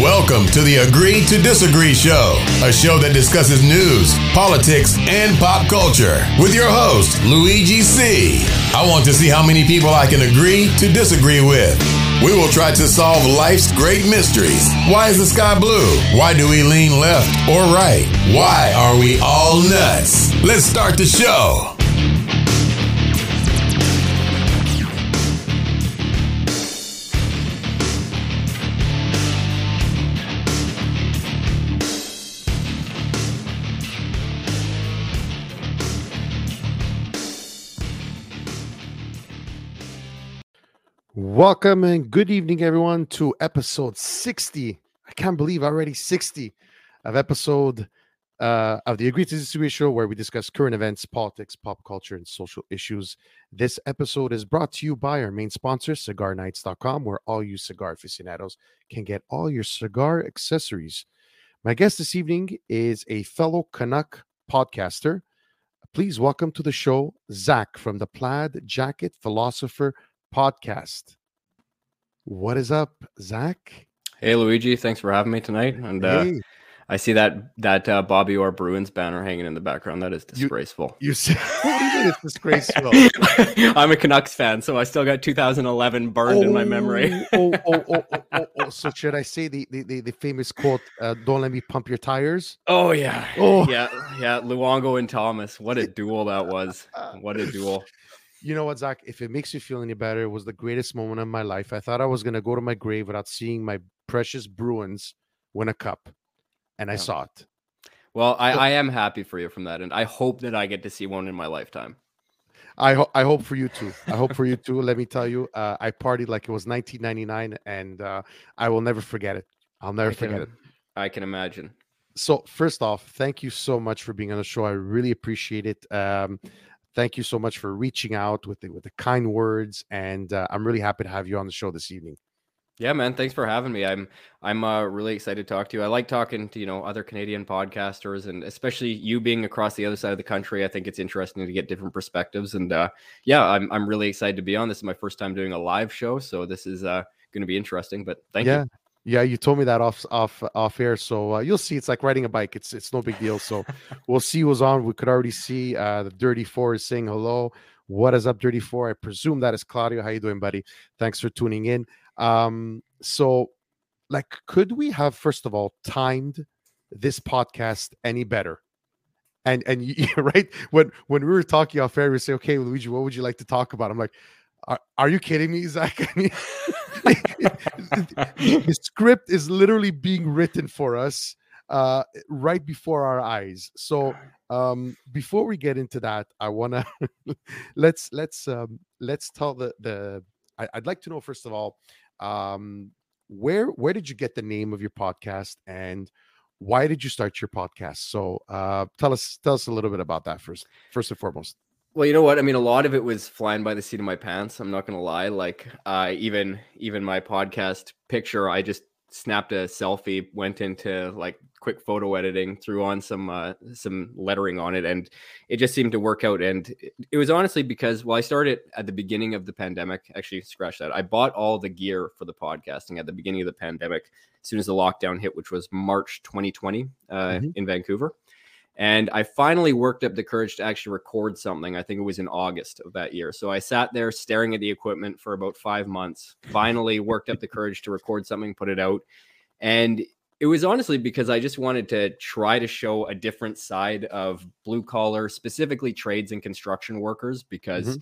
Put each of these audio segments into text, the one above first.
Welcome to the Agree to Disagree Show, a show that discusses news, politics, and pop culture with your host, Luigi C. I want to see how many people I can agree to disagree with. We will try to solve life's great mysteries. Why is the sky blue? Why do we lean left or right? Why are we all nuts? Let's start the show. Welcome and good evening, everyone, to episode 60. I can't believe already 60 of episode uh, of the Agree to Disagree show, where we discuss current events, politics, pop culture, and social issues. This episode is brought to you by our main sponsor, CigarNights.com, where all you cigar aficionados can get all your cigar accessories. My guest this evening is a fellow Canuck podcaster. Please welcome to the show Zach from the Plaid Jacket Philosopher podcast. What is up, Zach? Hey, Luigi. Thanks for having me tonight. And uh, I see that that uh, Bobby Orr Bruins banner hanging in the background. That is disgraceful. you said what do you mean it's disgraceful? I'm a Canucks fan, so I still got 2011 burned in my memory. oh, oh, oh, oh, oh, oh. So should I say the the, the, the famous quote, uh, don't let me pump your tires? Oh yeah, Oh. yeah, yeah. Luongo and Thomas. What a duel that was. What a duel. You know what, Zach? If it makes you feel any better, it was the greatest moment of my life. I thought I was gonna go to my grave without seeing my precious Bruins win a cup. And I Yeah. saw it. Well, I, I am happy for you from that, and I hope that I get to see one in my lifetime. I hope I hope for you too. I hope for you too. Let me tell you, uh, I partied like it was 1999, and uh, I will never forget it. I'll never I can, forget it. I can imagine. So first off, thank you so much for being on the show. I really appreciate it. Um, thank you so much for reaching out with the with the kind words, and uh, I'm really happy to have you on the show this evening. Yeah, man. Thanks for having me. I'm I'm uh, really excited to talk to you. I like talking to you know other Canadian podcasters, and especially you being across the other side of the country. I think it's interesting to get different perspectives. And uh, yeah, I'm I'm really excited to be on. This is my first time doing a live show, so this is uh, going to be interesting. But thank yeah. you. Yeah, you told me that off off off air, so uh, you'll see. It's like riding a bike. It's it's no big deal. So we'll see who's on. We could already see uh, the Dirty Four is saying hello. What is up, Dirty Four? I presume that is Claudio. How you doing, buddy? Thanks for tuning in. Um, so, like, could we have first of all timed this podcast any better? And and you, right when when we were talking off air, we say, okay, Luigi, what would you like to talk about? I'm like, are, are you kidding me, Zach? I mean, the script is literally being written for us uh, right before our eyes. So um, before we get into that, I wanna let's let's um, let's tell the the. I, I'd like to know first of all, um, where where did you get the name of your podcast and why did you start your podcast? So uh, tell us tell us a little bit about that first first and foremost. Well, you know what? I mean, a lot of it was flying by the seat of my pants. I'm not gonna lie. Like, uh, even even my podcast picture, I just snapped a selfie, went into like quick photo editing, threw on some uh, some lettering on it, and it just seemed to work out. And it, it was honestly because well, I started at the beginning of the pandemic. Actually, scratch that. I bought all the gear for the podcasting at the beginning of the pandemic, as soon as the lockdown hit, which was March 2020 uh, Mhm. in Vancouver. And I finally worked up the courage to actually record something. I think it was in August of that year. So I sat there staring at the equipment for about five months. Finally worked up the courage to record something, put it out. And it was honestly because I just wanted to try to show a different side of blue collar, specifically trades and construction workers. Because, mm-hmm.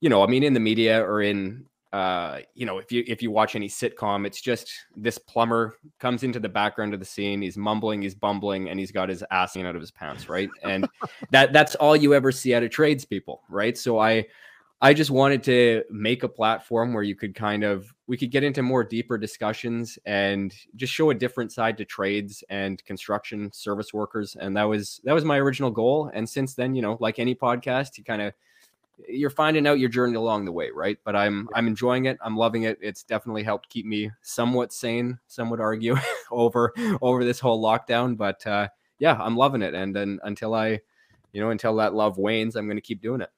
you know, I mean, in the media or in uh, you know, if you if you watch any sitcom, it's just this plumber comes into the background of the scene. He's mumbling, he's bumbling, and he's got his ass hanging out of his pants, right? And that that's all you ever see out of tradespeople, right? So I I just wanted to make a platform where you could kind of we could get into more deeper discussions and just show a different side to trades and construction service workers. And that was that was my original goal. And since then, you know, like any podcast, you kind of you're finding out your journey along the way, right? But I'm I'm enjoying it. I'm loving it. It's definitely helped keep me somewhat sane. Some would argue over over this whole lockdown, but uh, yeah, I'm loving it. And then until I, you know, until that love wanes, I'm going to keep doing it.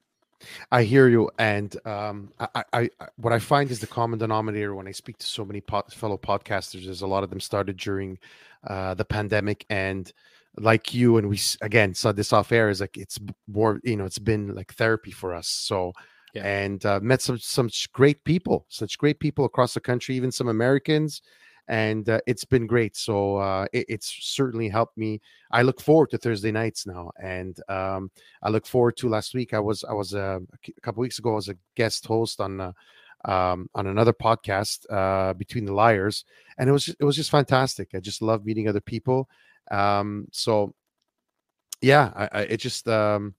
I hear you, and um, I, I, I, what I find is the common denominator when I speak to so many pod, fellow podcasters is a lot of them started during uh, the pandemic, and like you and we again saw this off air is like it's more you know it's been like therapy for us. So yeah. and uh, met some some great people, such great people across the country, even some Americans, and uh, it's been great. So uh, it, it's certainly helped me. I look forward to Thursday nights now, and um, I look forward to last week. I was I was uh, a couple weeks ago. I was a guest host on. Uh, um, on another podcast, uh, between the liars, and it was just, it was just fantastic. I just love meeting other people. Um, so, yeah, I, I it just um,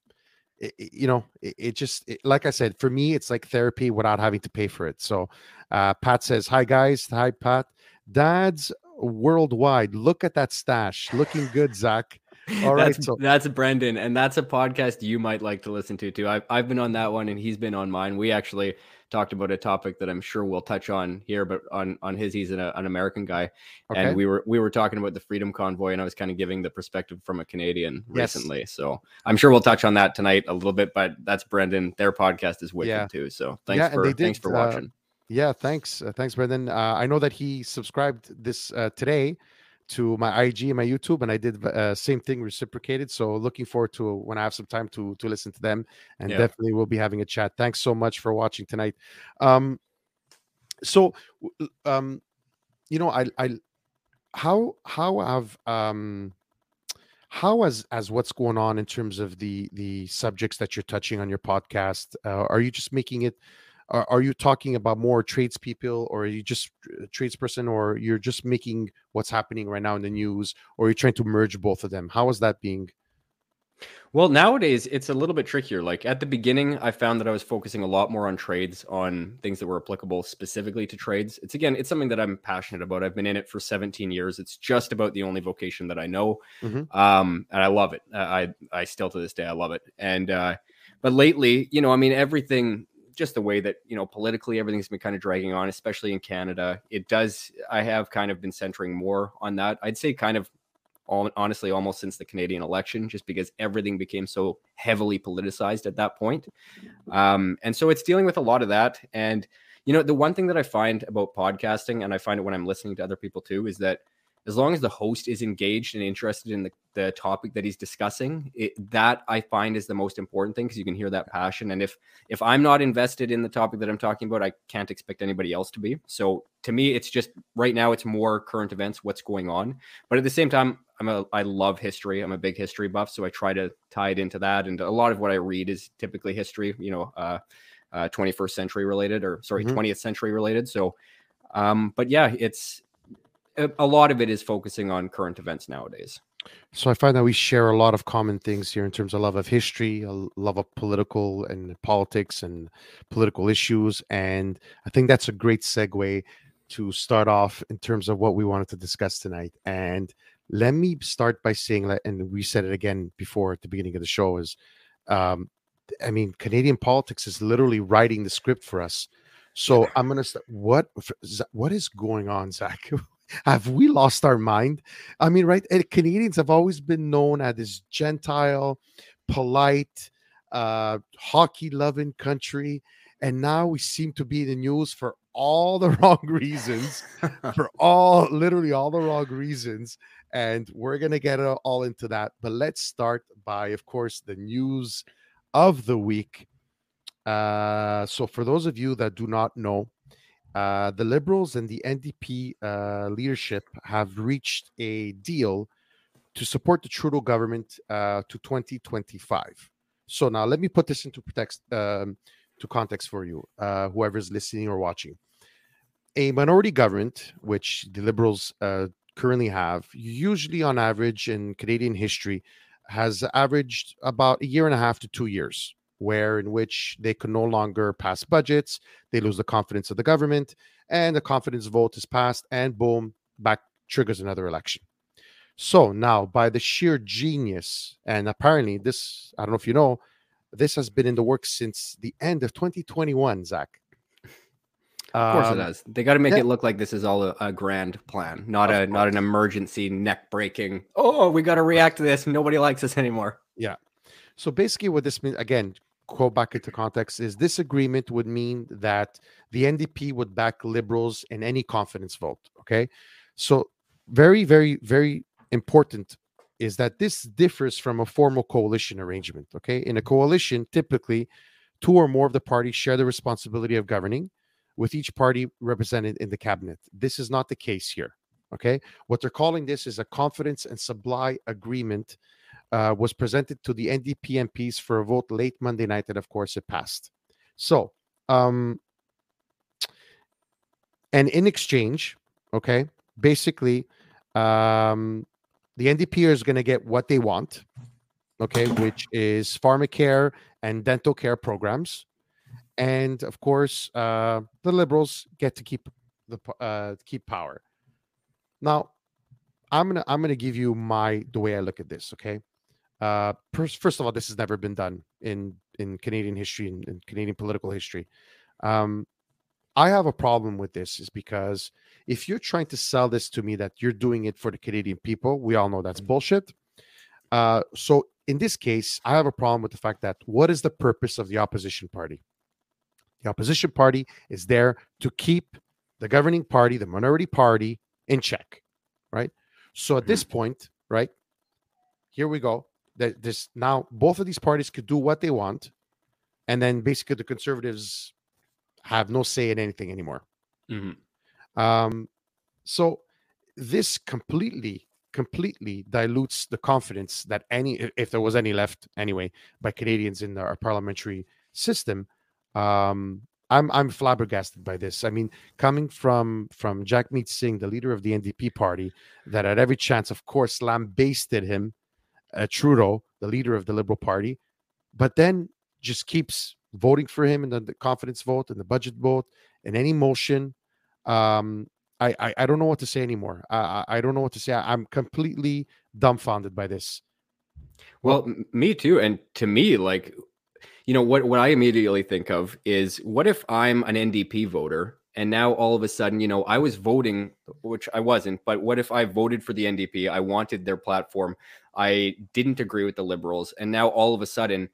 it, you know, it, it just it, like I said, for me, it's like therapy without having to pay for it. So, uh, Pat says, "Hi guys, hi Pat, dads worldwide. Look at that stash, looking good, Zach." All right, that's, so that's Brendan, and that's a podcast you might like to listen to too. I've I've been on that one, and he's been on mine. We actually talked about a topic that I'm sure we'll touch on here, but on on his, he's an, an American guy, okay. and we were we were talking about the Freedom Convoy, and I was kind of giving the perspective from a Canadian yes. recently. So I'm sure we'll touch on that tonight a little bit. But that's Brendan. Their podcast is wicked yeah. too. So thanks yeah, for did, thanks for uh, watching. Yeah, thanks, uh, thanks, Brendan. Uh, I know that he subscribed this uh, today to my IG and my YouTube, and I did uh, same thing reciprocated. So looking forward to when I have some time to to listen to them, and yeah. definitely we'll be having a chat. Thanks so much for watching tonight. Um, so, um, you know, I I how how have um how as as what's going on in terms of the the subjects that you're touching on your podcast uh, are you just making it are, are you talking about more tradespeople or are you just a tradesperson or you're just making what's happening right now in the news or you're trying to merge both of them how is that being well, nowadays it's a little bit trickier. Like at the beginning, I found that I was focusing a lot more on trades, on things that were applicable specifically to trades. It's again, it's something that I'm passionate about. I've been in it for 17 years. It's just about the only vocation that I know, mm-hmm. um, and I love it. I I still to this day I love it. And uh, but lately, you know, I mean, everything just the way that you know politically everything's been kind of dragging on especially in canada it does i have kind of been centering more on that. I'd say kind of all, honestly almost since the canadian election just because everything became so heavily politicized at that point. Um, and so it's dealing with a lot of that. And you know the one thing that i find about podcasting and i find it when i'm listening to other people too is that as long as the host is engaged and interested in the, the topic that he's discussing it, that i find is the most important thing because you can hear that passion. And if if i'm not invested in the topic that i'm talking about i can't expect anybody else to be. So to me it's just right now it's more current events what's going on. But at the same time i'm a i love history. I'm a big history buff so i try to tie it into that. And a lot of what i read is typically history you know uh, uh 21st century related or sorry mm-hmm. 20th century related. So um but yeah it's a lot of it is focusing on current events nowadays. So I find that we share a lot of common things here in terms of love of history, a love of political and politics and political issues, and I think that's a great segue to start off in terms of what we wanted to discuss tonight. And let me start by saying that, and we said it again before at the beginning of the show, is um, I mean, Canadian politics is literally writing the script for us. So I'm gonna start. What what is going on, Zach? have we lost our mind? I mean, right? Canadians have always been known as this gentile, polite, uh, hockey loving country. And now we seem to be in the news for all the wrong reasons, for all literally all the wrong reasons. And we're going to get all into that. But let's start by, of course, the news of the week. Uh, so, for those of you that do not know, uh, the Liberals and the NDP uh, leadership have reached a deal to support the Trudeau government uh, to 2025. So now let me put this into context, um, to context for you, uh, whoever's listening or watching. A minority government, which the Liberals uh, currently have, usually on average in Canadian history, has averaged about a year and a half to two years where in which they can no longer pass budgets, they lose the confidence of the government, and the confidence vote is passed, and boom, back triggers another election. So now, by the sheer genius, and apparently this, I don't know if you know, this has been in the works since the end of 2021, Zach. Of course um, it does. They got to make yeah. it look like this is all a, a grand plan, not a course. not an emergency neck breaking. Oh, we got to react to this. Nobody likes us anymore. Yeah. So basically, what this means again, quote back into context is this agreement would mean that the NDP would back liberals in any confidence vote. Okay. So, very, very, very important is that this differs from a formal coalition arrangement. Okay. In a coalition, typically two or more of the parties share the responsibility of governing, with each party represented in the cabinet. This is not the case here. Okay. What they're calling this is a confidence and supply agreement uh, was presented to the NDP MPs for a vote late Monday night, and of course, it passed. So, um, and in exchange, okay, basically, um, the NDP is going to get what they want, okay, which is pharmacare and dental care programs, and of course, uh, the liberals get to keep the uh, keep power. Now, I'm gonna I'm gonna give you my the way I look at this. Okay, uh, first, first of all, this has never been done in in Canadian history and in, in, Canadian political history. Um, I have a problem with this is because if you're trying to sell this to me that you're doing it for the Canadian people, we all know that's mm-hmm. bullshit. Uh, so in this case, I have a problem with the fact that what is the purpose of the opposition party? The opposition party is there to keep the governing party, the minority party, in check, right? So at this mm-hmm. point, right, here we go that this now both of these parties could do what they want, and then basically the conservatives have no say in anything anymore. Mm-hmm. Um, so this completely, completely dilutes the confidence that any, if there was any left anyway, by Canadians in our parliamentary system. Um, I'm I'm flabbergasted by this. I mean, coming from from Jagmeet Singh, the leader of the NDP party, that at every chance, of course, lambasted him uh, Trudeau, the leader of the Liberal Party, but then just keeps voting for him in the, the confidence vote and the budget vote and any motion. Um, I, I, I don't know what to say anymore. I I don't know what to say. I, am completely dumbfounded by this. Well, well, me too. And to me, like, you know, what what I immediately think of is what if I'm an NDP voter and now all of a sudden you know i was voting which i wasn't but what if i voted for the ndp i wanted their platform. I didn't agree with the liberals and now all of a sudden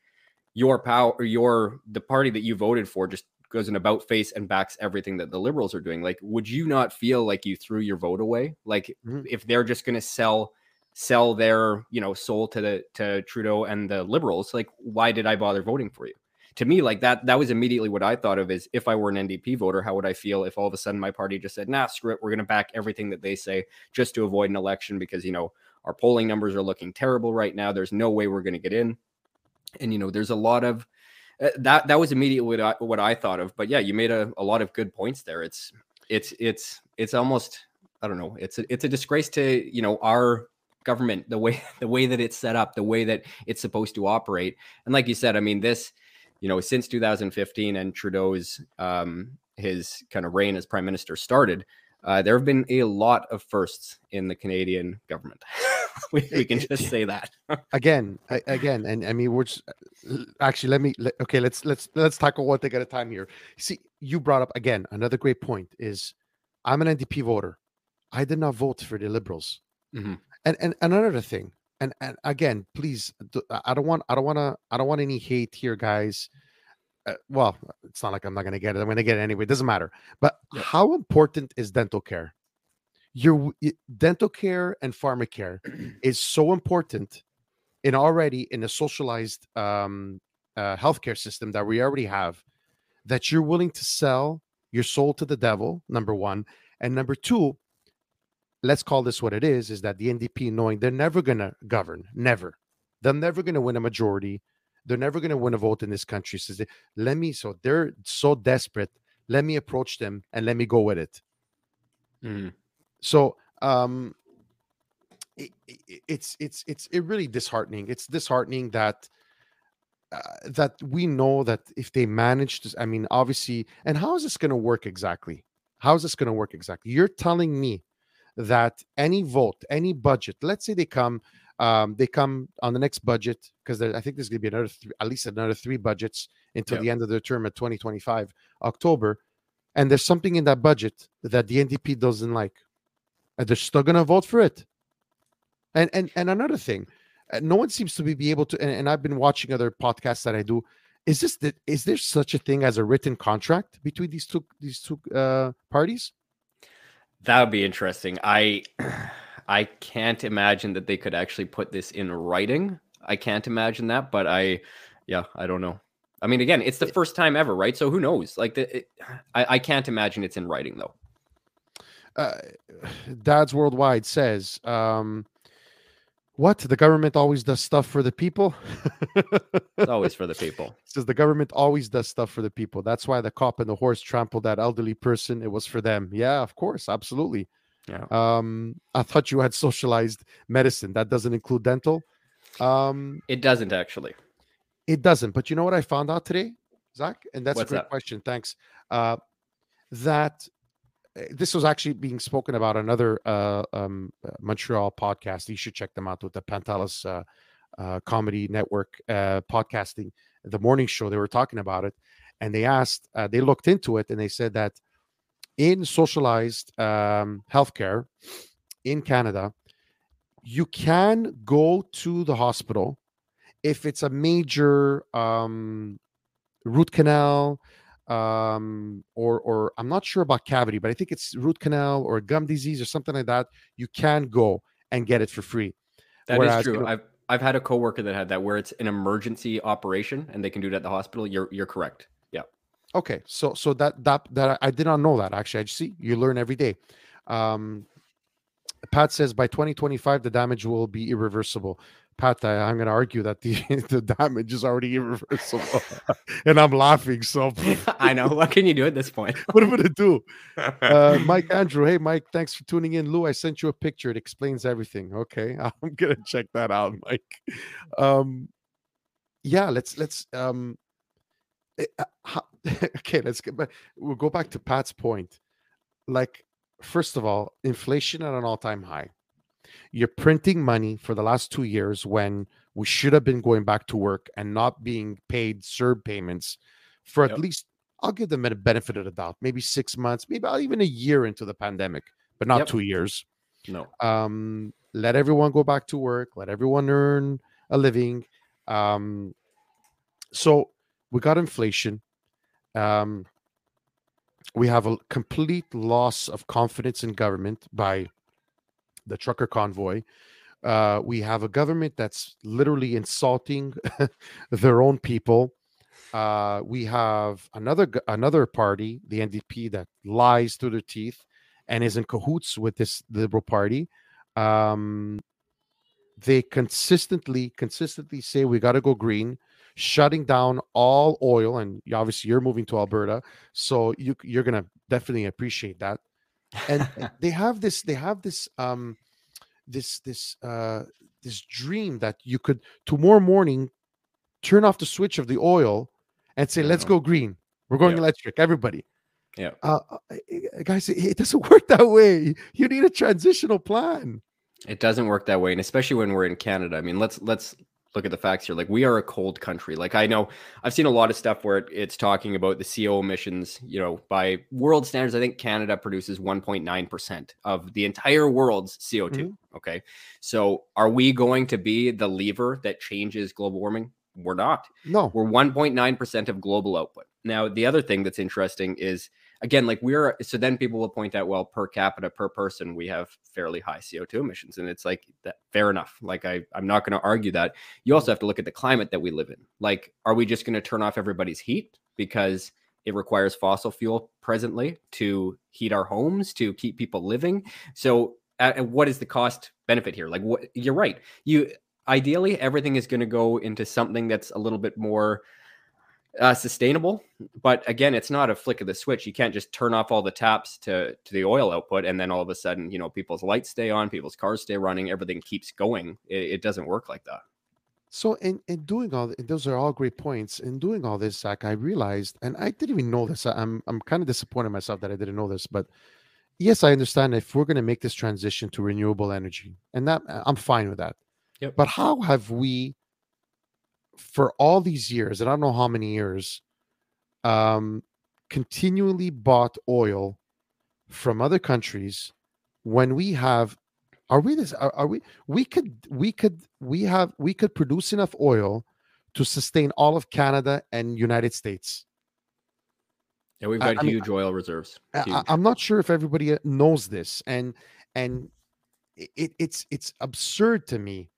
your power your the party that you voted for just goes in about face and backs everything that the liberals are doing. Like would you not feel like you threw your vote away? Like mm-hmm. if they're just going to sell sell their you know soul to the to trudeau and the liberals like why did i bother voting for you to me, like that, that was immediately what I thought of is if I were an NDP voter, how would I feel if all of a sudden my party just said, nah, screw it, we're going to back everything that they say just to avoid an election because, you know, our polling numbers are looking terrible right now. There's no way we're going to get in. And, you know, there's a lot of uh, that, that was immediately what I, what I thought of. But yeah, you made a, a lot of good points there. It's, it's, it's, it's almost, I don't know, it's a, it's a disgrace to, you know, our government, the way, the way that it's set up, the way that it's supposed to operate. And like you said, I mean, this, you know, since 2015 and Trudeau's um, his kind of reign as prime minister started, uh, there have been a lot of firsts in the Canadian government. we, we, can just say that again, again, and I mean, we're just, actually let me let, okay. Let's let's let's tackle one thing at a time here. See, you brought up again another great point is I'm an NDP voter. I did not vote for the Liberals, mm-hmm. and and another thing and and again, please, I don't want I don't want to I don't want any hate here, guys. Uh, well, it's not like I'm not going to get it. I'm going to get it anyway. It doesn't matter. But yeah. how important is dental care? Your dental care and pharmacare is so important in already in a socialized um, uh, healthcare system that we already have that you're willing to sell your soul to the devil. Number one, and number two, let's call this what it is, is that the NDP knowing they're never going to govern, never. They're never going to win a majority. They're never going to win a vote in this country. Says, so let me, so they're so desperate. Let me approach them and let me go with it. Mm. So, um, it, it, it's it's it's it really disheartening. It's disheartening that uh, that we know that if they manage to, I mean, obviously, and how is this going to work exactly? How is this going to work exactly? You're telling me that any vote, any budget, let's say they come, um, they come on the next budget because I think there's going to be another, three, at least another three budgets until yep. the end of the term at 2025 October, and there's something in that budget that the NDP doesn't like, and they're still going to vote for it. And and and another thing, uh, no one seems to be able to. And, and I've been watching other podcasts that I do, is this the, is there such a thing as a written contract between these two these two uh, parties? That would be interesting. I I can't imagine that they could actually put this in writing. I can't imagine that, but I yeah, I don't know. I mean, again, it's the first time ever, right? So who knows? Like, the, it, I, I can't imagine it's in writing though. Uh, Dads Worldwide says, um, "What the government always does stuff for the people." it's always for the people. says the government always does stuff for the people. That's why the cop and the horse trampled that elderly person. It was for them. Yeah, of course, absolutely. Yeah. Um, I thought you had socialized medicine. That doesn't include dental. Um, it doesn't actually. It doesn't. But you know what I found out today, Zach? And that's What's a great that? question. Thanks. Uh, that this was actually being spoken about another uh, um, uh, Montreal podcast. You should check them out with the Pantelis uh, uh, Comedy Network uh, podcasting, the morning show. They were talking about it, and they asked, uh, they looked into it, and they said that in socialized um, healthcare in Canada, you can go to the hospital if it's a major um, root canal um, or or I'm not sure about cavity, but I think it's root canal or gum disease or something like that. You can go and get it for free. That is Whereas, true. you know- I've I've had a coworker that had that where it's an emergency operation and they can do it at the hospital. You're you're correct. Yeah. Okay, so so that that that I did not know that actually. I see you learn every day. Um, Pat says by 2025 the damage will be irreversible. Pat, I'm going to argue that the the damage is already irreversible, and I'm laughing. So I know. What can you do at this point? what am I going to do? Uh, Mike Andrew, hey Mike, thanks for tuning in. Lou, I sent you a picture. It explains everything. Okay, I'm gonna check that out, Mike. Um, yeah, let's let's um, eh, uh, okay, let's get back. We'll go back to Pat's point. Like, first of all, inflation at an all-time high. You're printing money for the last two years when we should have been going back to work and not being paid CERB payments for at least I'll give them a benefit of the doubt, maybe six months, maybe even a year into the pandemic, but not Yep. two years. no. Um, let everyone go back to work, let everyone earn a living. Um, so we got inflation. Um, we have a complete loss of confidence in government by the trucker convoy. Uh, we have a government that's literally insulting their own people. Uh, we have another another party, the NDP, that lies through their teeth and is in cahoots with this liberal party. Um, they consistently, consistently say we got to go green, shutting down all oil. And obviously, you're moving to Alberta, so you you're gonna definitely appreciate that. And they have this, they have this, um, this this uh, this dream that you could tomorrow morning turn off the switch of the oil and say, "Let's Mhm. go green. We're going Yeah. electric, everybody." Yeah. uh, uh, uh, guys, it, it doesn't work that way. You need a transitional plan. It doesn't work that way, and especially when we're in Canada. I mean, let's let's look at the facts here. Like we are a cold country. Like I know I've seen a lot of stuff where it, it's talking about the CO emissions. You know, by world standards, I think Canada produces 1.9 percent of the entire world's CO2. Mm-hmm. Okay, so are we going to be the lever that changes global warming? We're not. No, We're 1.9% of global output. Now, the other thing that's interesting is again, like we're so then people will point out, well, per capita, per person, we have fairly high CO2 emissions. And it's like that fair enough. Like I, I'm not going to argue that. You also have to look at the climate that we live in. Like, are we just going to turn off everybody's heat because it requires fossil fuel presently to heat our homes, to keep people living? So what is the cost benefit here? Like what you're right. You ideally everything is going to go into something that's a little bit more uh, sustainable. But again, it's not a flick of the switch. You can't just turn off all the taps to to the oil output, and then all of a sudden, you know, people's lights stay on, people's cars stay running, everything keeps going. It, it doesn't work like that. So in in doing all th- those are all great points. In doing all this, Zach, I realized, and I didn't even know this. I- I'm I'm kind of disappointed in myself that I didn't know this, but yes, I understand if we're going to make this transition to renewable energy, and that I'm fine with that. Yep. But how have we, for all these years, and I don't know how many years, um, continually bought oil from other countries when we have are we this are, are we we could we could we have we could produce enough oil to sustain all of Canada and United States. Yeah, we've got I mean, huge oil reserves. Huge. I, am not sure if everybody uh, knows this, and and it, it's it's absurd to me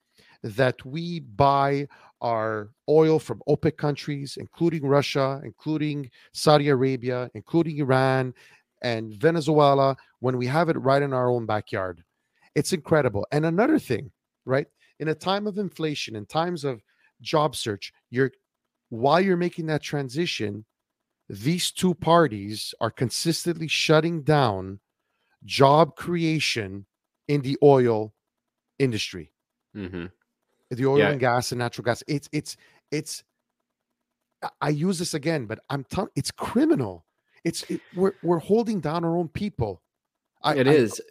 that we buy our oil from OPEC countries, including Russia, including Saudi Arabia, including Iran, and Venezuela, when we have it right in our own backyard. It's incredible. And another thing, right? In a time of inflation, in times of job search, you're while you're making that transition, these two parties are consistently shutting down job creation in the oil industry hmm the oil Yeah. and gas and natural gas it's it's it's I- use this again but i'm telling it's criminal it's it, we're we're holding down our own people I, It I- is,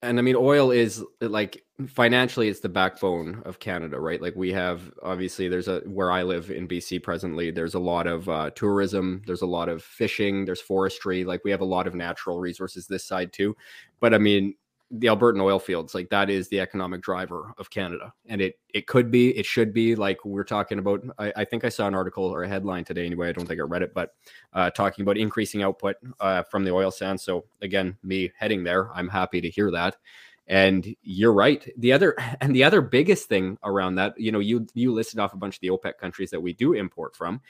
and I mean, oil is like financially, it's the backbone of Canada, right? Like we have obviously, there's a where I live in BC presently. There's a lot of uh, tourism. There's a lot of fishing. There's forestry. Like we have a lot of natural resources this side too. But I mean, the Albertan oil fields, like that is the economic driver of Canada, and it it could be, it should be. Like we're talking about. I, I think I saw an article or a headline today. Anyway, I don't think I read it, but uh, talking about increasing output uh, from the oil sands. So again, me heading there, I'm happy to hear that. And you're right. The other and the other biggest thing around that, you know, you you listed off a bunch of the OPEC countries that we do import from.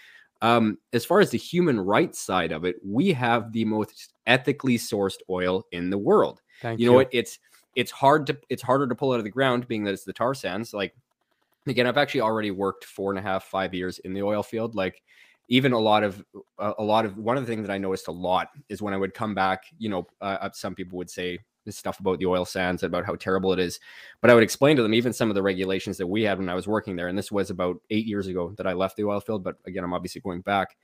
Um, as far as the human rights side of it, we have the most ethically sourced oil in the world thank you know what? it's it's hard to it's harder to pull out of the ground being that it's the tar sands. Like again i've actually already worked four and a half five years in the oil field. Like even a lot of a lot of one of the things that i noticed a lot is when i would come back you know uh, uh, some people would say this stuff about the oil sands and about how terrible it is but i would explain to them even some of the regulations that we had when i was working there and this was about eight years ago that i left the oil field but again i'm obviously going back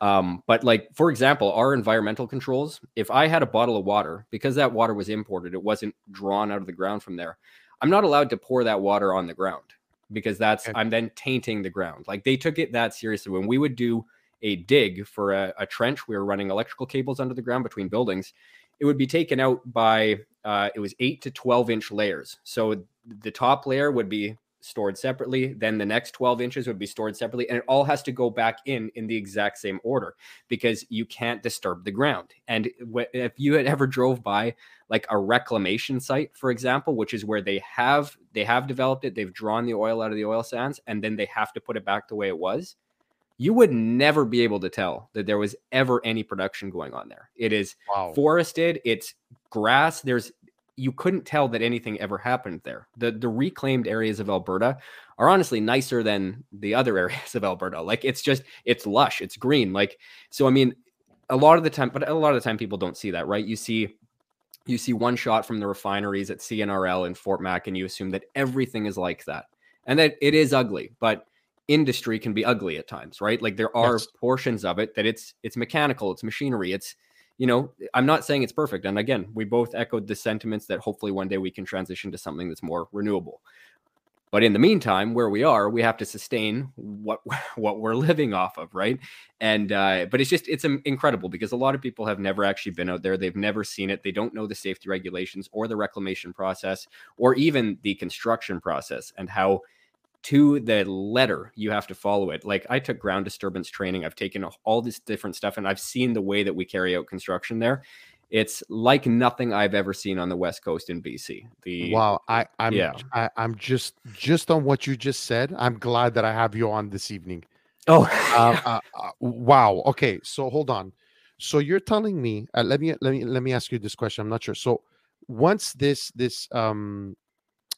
um, but like for example, our environmental controls, if I had a bottle of water, because that water was imported, it wasn't drawn out of the ground from there. I'm not allowed to pour that water on the ground because that's Okay. I'm then tainting the ground. Like they took it that seriously. When we would do a dig for a, a trench, we were running electrical cables under the ground between buildings. It would be taken out by uh, it was eight to 12 inch layers. So the top layer would be stored separately. Then the next 12 inches would be stored separately. And it all has to go back in in the exact same order because you can't disturb the ground. And if you had ever drove by like a reclamation site, for example, which is where they have they have developed it, they've drawn the oil out of the oil sands, and then they have to put it back the way it was. You would never be able to tell that there was ever any production going on there. It is wow forested, it's grass. There's you couldn't tell that anything ever happened there. The the reclaimed areas of Alberta are honestly nicer than the other areas of Alberta. Like it's just it's lush, it's green. Like so I mean a lot of the time but a lot of the time people don't see that, right? You see you see one shot from the refineries at CNRL in Fort Mac and you assume that everything is like that. And that it is ugly, but industry can be ugly at times, right? Like there are Yes. portions of it that it's it's mechanical, it's machinery, it's you know, I'm not saying it's perfect. And again, we both echoed the sentiments that hopefully one day we can transition to something that's more renewable. But in the meantime, where we are, we have to sustain what what we're living off of, right? And uh, but it's just it's incredible because a lot of people have never actually been out there. They've never seen it. They don't know the safety regulations or the reclamation process or even the construction process and how to the letter you have to follow it. Like i took ground disturbance training. I've taken all this different stuff and i've seen the way that we carry out construction there. It's like nothing i've ever seen on the west coast in bc the wow i i'm yeah. I, i'm just just on what you just said i'm glad that i have you on this evening. Oh. Uh, uh, uh, wow okay so hold on. So you're telling me uh, let me let me let me ask you this question i'm not sure. So once this this um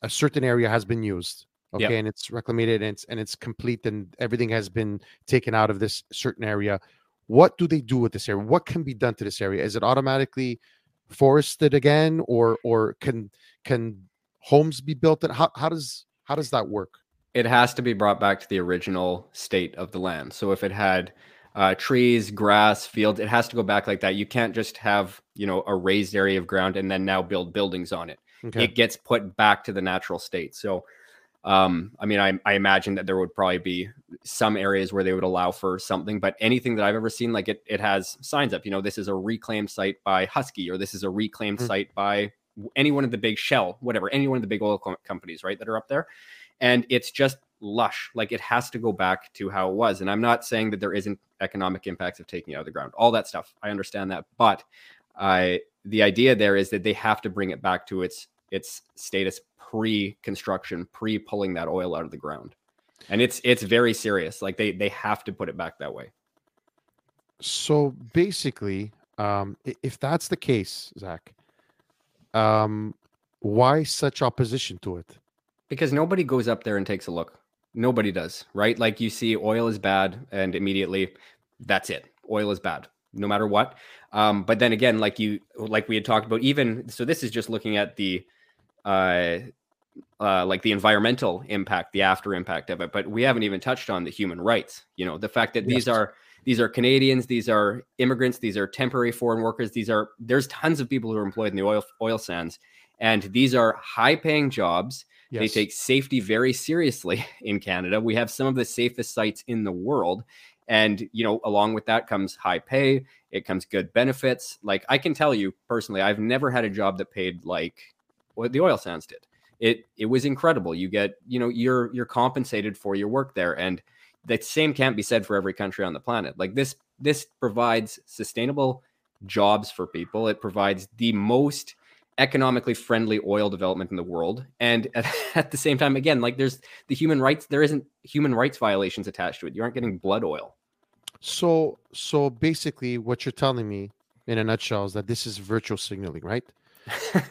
a certain area has been used okay Yep. and it's reclamated and it's and it's complete and everything has been taken out of this certain area what do they do with this area what can be done to this area is it automatically forested again or or can can homes be built and how, how does how does that work it has to be brought back to the original state of the land. So if it had uh, trees, grass, fields, it has to go back like that. You can't just have you know a raised area of ground and then now build buildings on it. okay It gets put back to the natural state. So, um, I mean, I, I imagine that there would probably be some areas where they would allow for something, but anything that I've ever seen, like it, it has signs up. You know, this is a reclaimed site by Husky, or this is a reclaimed Mhm. site by any one of the big Shell, whatever, any one of the big oil co- companies, right, that are up there and it's just lush. Like it has to go back to how it was. And I'm not saying that there isn't economic impacts of taking it out of the ground, all that stuff. I understand that. But I, the idea there is that they have to bring it back to its its status pre-construction, pre-pulling that oil out of the ground. And it's it's very serious. Like they they have to put it back that way. So basically, um, if that's the case, Zach, um, why such opposition to it? Because nobody goes up there and takes a look. Nobody does, right? Like you see oil is bad, and immediately that's it. Oil is bad, no matter what. Um, but then again, like you, like we had talked about, even so, this is just looking at the, uh, uh, like the environmental impact, the after impact of it. But we haven't even touched on the human rights. You know, the fact that yes. these are these are Canadians, these are immigrants, these are temporary foreign workers. These are there's tons of people who are employed in the oil oil sands, and these are high paying jobs. Yes. They take safety very seriously in Canada. We have some of the safest sites in the world. And, you know, along with that comes high pay, it comes good benefits. Like I can tell you personally, I've never had a job that paid like what the oil sands did. It it was incredible. You get, you know, you're you're compensated for your work there. And the same can't be said for every country on the planet. Like this, this provides sustainable jobs for people. It provides the most economically friendly oil development in the world and at, at, the same time again like there's the human rights there isn't human rights violations attached to it you aren't getting blood oil so so basically what you're telling me in a nutshell is that this is virtual signaling right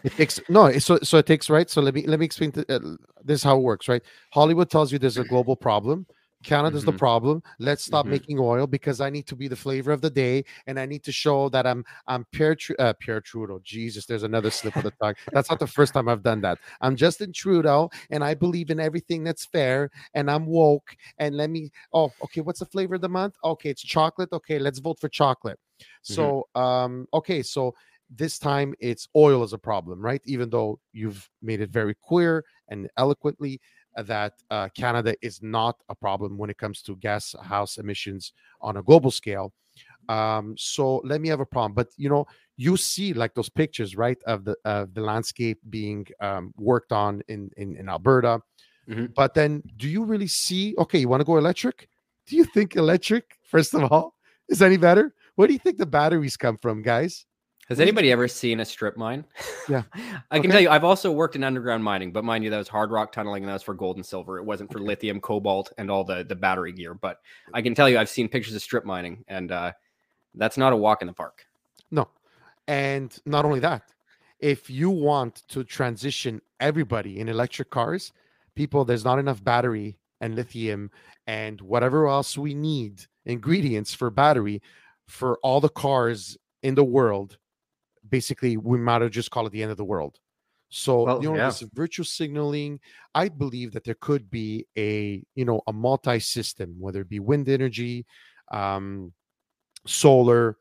it takes no so so it takes right so let me let me explain to, uh, this is how it works right hollywood tells you there's a global problem Canada's mm-hmm. the problem. Let's stop mm-hmm. making oil because I need to be the flavor of the day, and I need to show that I'm I'm Pierre uh, Pierre Trudeau. Jesus, there's another slip of the tongue. That's not the first time I've done that. I'm Justin Trudeau, and I believe in everything that's fair, and I'm woke. And let me. Oh, okay. What's the flavor of the month? Okay, it's chocolate. Okay, let's vote for chocolate. Mm-hmm. So, um, okay, so this time it's oil is a problem, right? Even though you've made it very clear and eloquently that uh, Canada is not a problem when it comes to gas house emissions on a global scale. Um, so let me have a problem. But you know, you see like those pictures, right, of the uh, the landscape being um, worked on in in, in Alberta. Mm-hmm. But then, do you really see? Okay, you want to go electric? Do you think electric, first of all, is any better? Where do you think the batteries come from, guys? Has anybody ever seen a strip mine? Yeah. I can tell you, I've also worked in underground mining, but mind you, that was hard rock tunneling and that was for gold and silver. It wasn't for okay. lithium, cobalt, and all the, the battery gear. But I can tell you, I've seen pictures of strip mining, and uh, that's not a walk in the park. No. And not only that, if you want to transition everybody in electric cars, people, there's not enough battery and lithium and whatever else we need ingredients for battery for all the cars in the world basically we might have just call it the end of the world. So well, you know, yeah. this virtual signaling, I believe that there could be a you know a multi-system, whether it be wind energy, um, solar,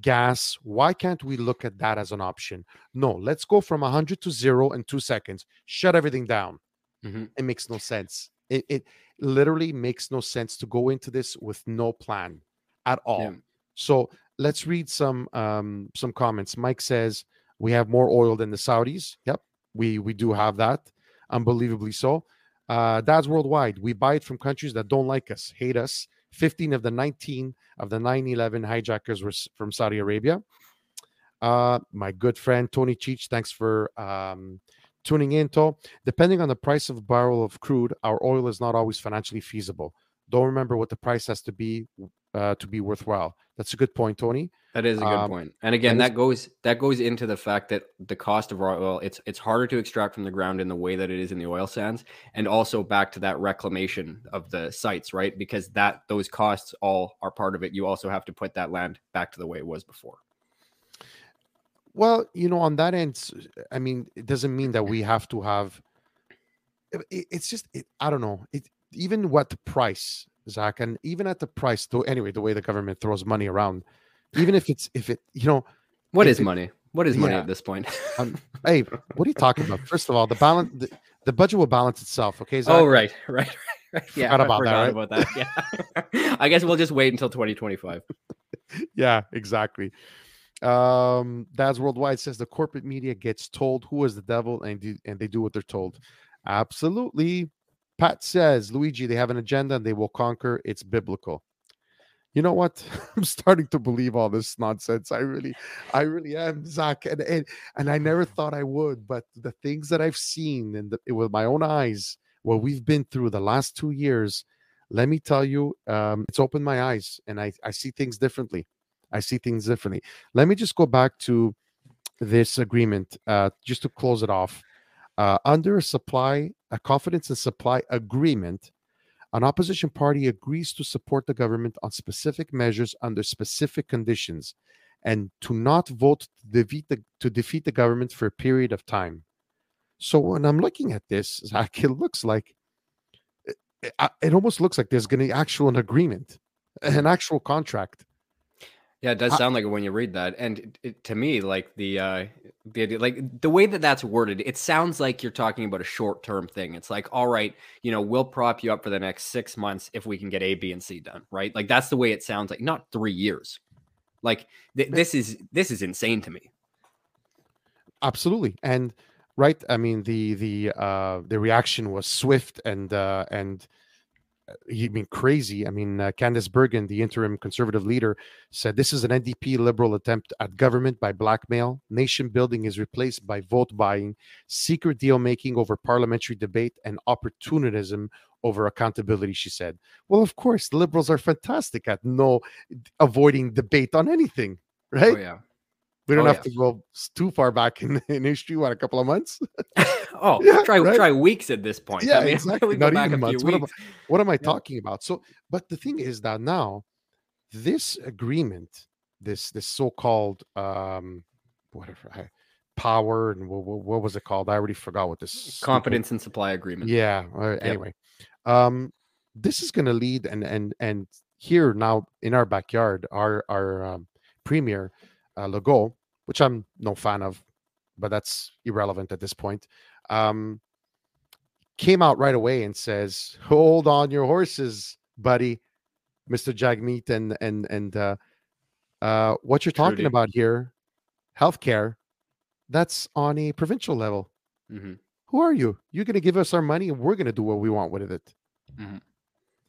gas. Why can't we look at that as an option? No, let's go from 100 to zero in two seconds. Shut everything down. Mm-hmm. It makes no sense. It, it literally makes no sense to go into this with no plan at all. Yeah. So let's read some um, some comments. Mike says we have more oil than the Saudis. Yep, we we do have that, unbelievably so. Uh, Dad's worldwide. We buy it from countries that don't like us, hate us. 15 of the 19 of the 9/11 hijackers were from Saudi Arabia. Uh, my good friend Tony Cheech, thanks for um, tuning in. To depending on the price of a barrel of crude, our oil is not always financially feasible. Don't remember what the price has to be uh, to be worthwhile. That's a good point, Tony. That is a good um, point. And again, and that goes that goes into the fact that the cost of raw oil it's it's harder to extract from the ground in the way that it is in the oil sands, and also back to that reclamation of the sites, right? Because that those costs all are part of it. You also have to put that land back to the way it was before. Well, you know, on that end, I mean, it doesn't mean that we have to have. It, it's just, it, I don't know. It even what the price Zach, and even at the price, though. Anyway, the way the government throws money around, even if it's if it, you know, what is it, money? What is money yeah. at this point? um, hey, what are you talking about? First of all, the balance, the, the budget will balance itself. Okay. Zach? Oh, right, right, right. Yeah, forgot about that. Right? About that. Yeah. I guess we'll just wait until 2025. yeah, exactly. Um, Dad's Worldwide says the corporate media gets told who is the devil and do, and they do what they're told. Absolutely. Pat says, Luigi, they have an agenda and they will conquer. It's biblical. You know what? I'm starting to believe all this nonsense. I really, I really am, Zach. And and, and I never thought I would, but the things that I've seen and with my own eyes, what we've been through the last two years, let me tell you, um, it's opened my eyes and I, I see things differently. I see things differently. Let me just go back to this agreement, uh, just to close it off. Uh, under a supply, a confidence and supply agreement, an opposition party agrees to support the government on specific measures under specific conditions and to not vote to defeat the, to defeat the government for a period of time. So when I'm looking at this, Zach, it looks like it, it, it almost looks like there's going to be actual an agreement, an actual contract. Yeah, it does sound like it when you read that, and it, it, to me, like the uh, the idea, like the way that that's worded, it sounds like you're talking about a short term thing. It's like, all right, you know, we'll prop you up for the next six months if we can get A, B, and C done, right? Like that's the way it sounds like, not three years. Like th- this is this is insane to me. Absolutely, and right. I mean, the the uh, the reaction was swift and uh, and you mean crazy. I mean, uh, Candice Bergen, the interim conservative leader, said this is an NDP liberal attempt at government by blackmail. Nation building is replaced by vote buying, secret deal making over parliamentary debate, and opportunism over accountability. She said, "Well, of course, liberals are fantastic at no avoiding debate on anything, right? Oh, yeah. We don't Oh, have yeah. to go too far back in, in history. What a couple of months? oh, Yeah, try right? try weeks at this point. Yeah, I mean, exactly. Not even months. What am weeks. What am I Yeah. talking about? So, but the thing is that now, this agreement, this this so-called um, whatever I, power and what, what was it called? I already forgot what this Confidence and supply agreement. Yeah. Uh, anyway, um, this is going to lead and and and here now in our backyard, our our um, premier uh, Legault, which I'm no fan of, but that's irrelevant at this point. Um, came out right away and says, "Hold on your horses, buddy, Mister Jagmeet, and and and uh, uh, what you're talking Trudy. about here, healthcare, that's on a provincial level." Mhm. who are you? You're going to give us our money and we're going to do what we want with it. Mhm.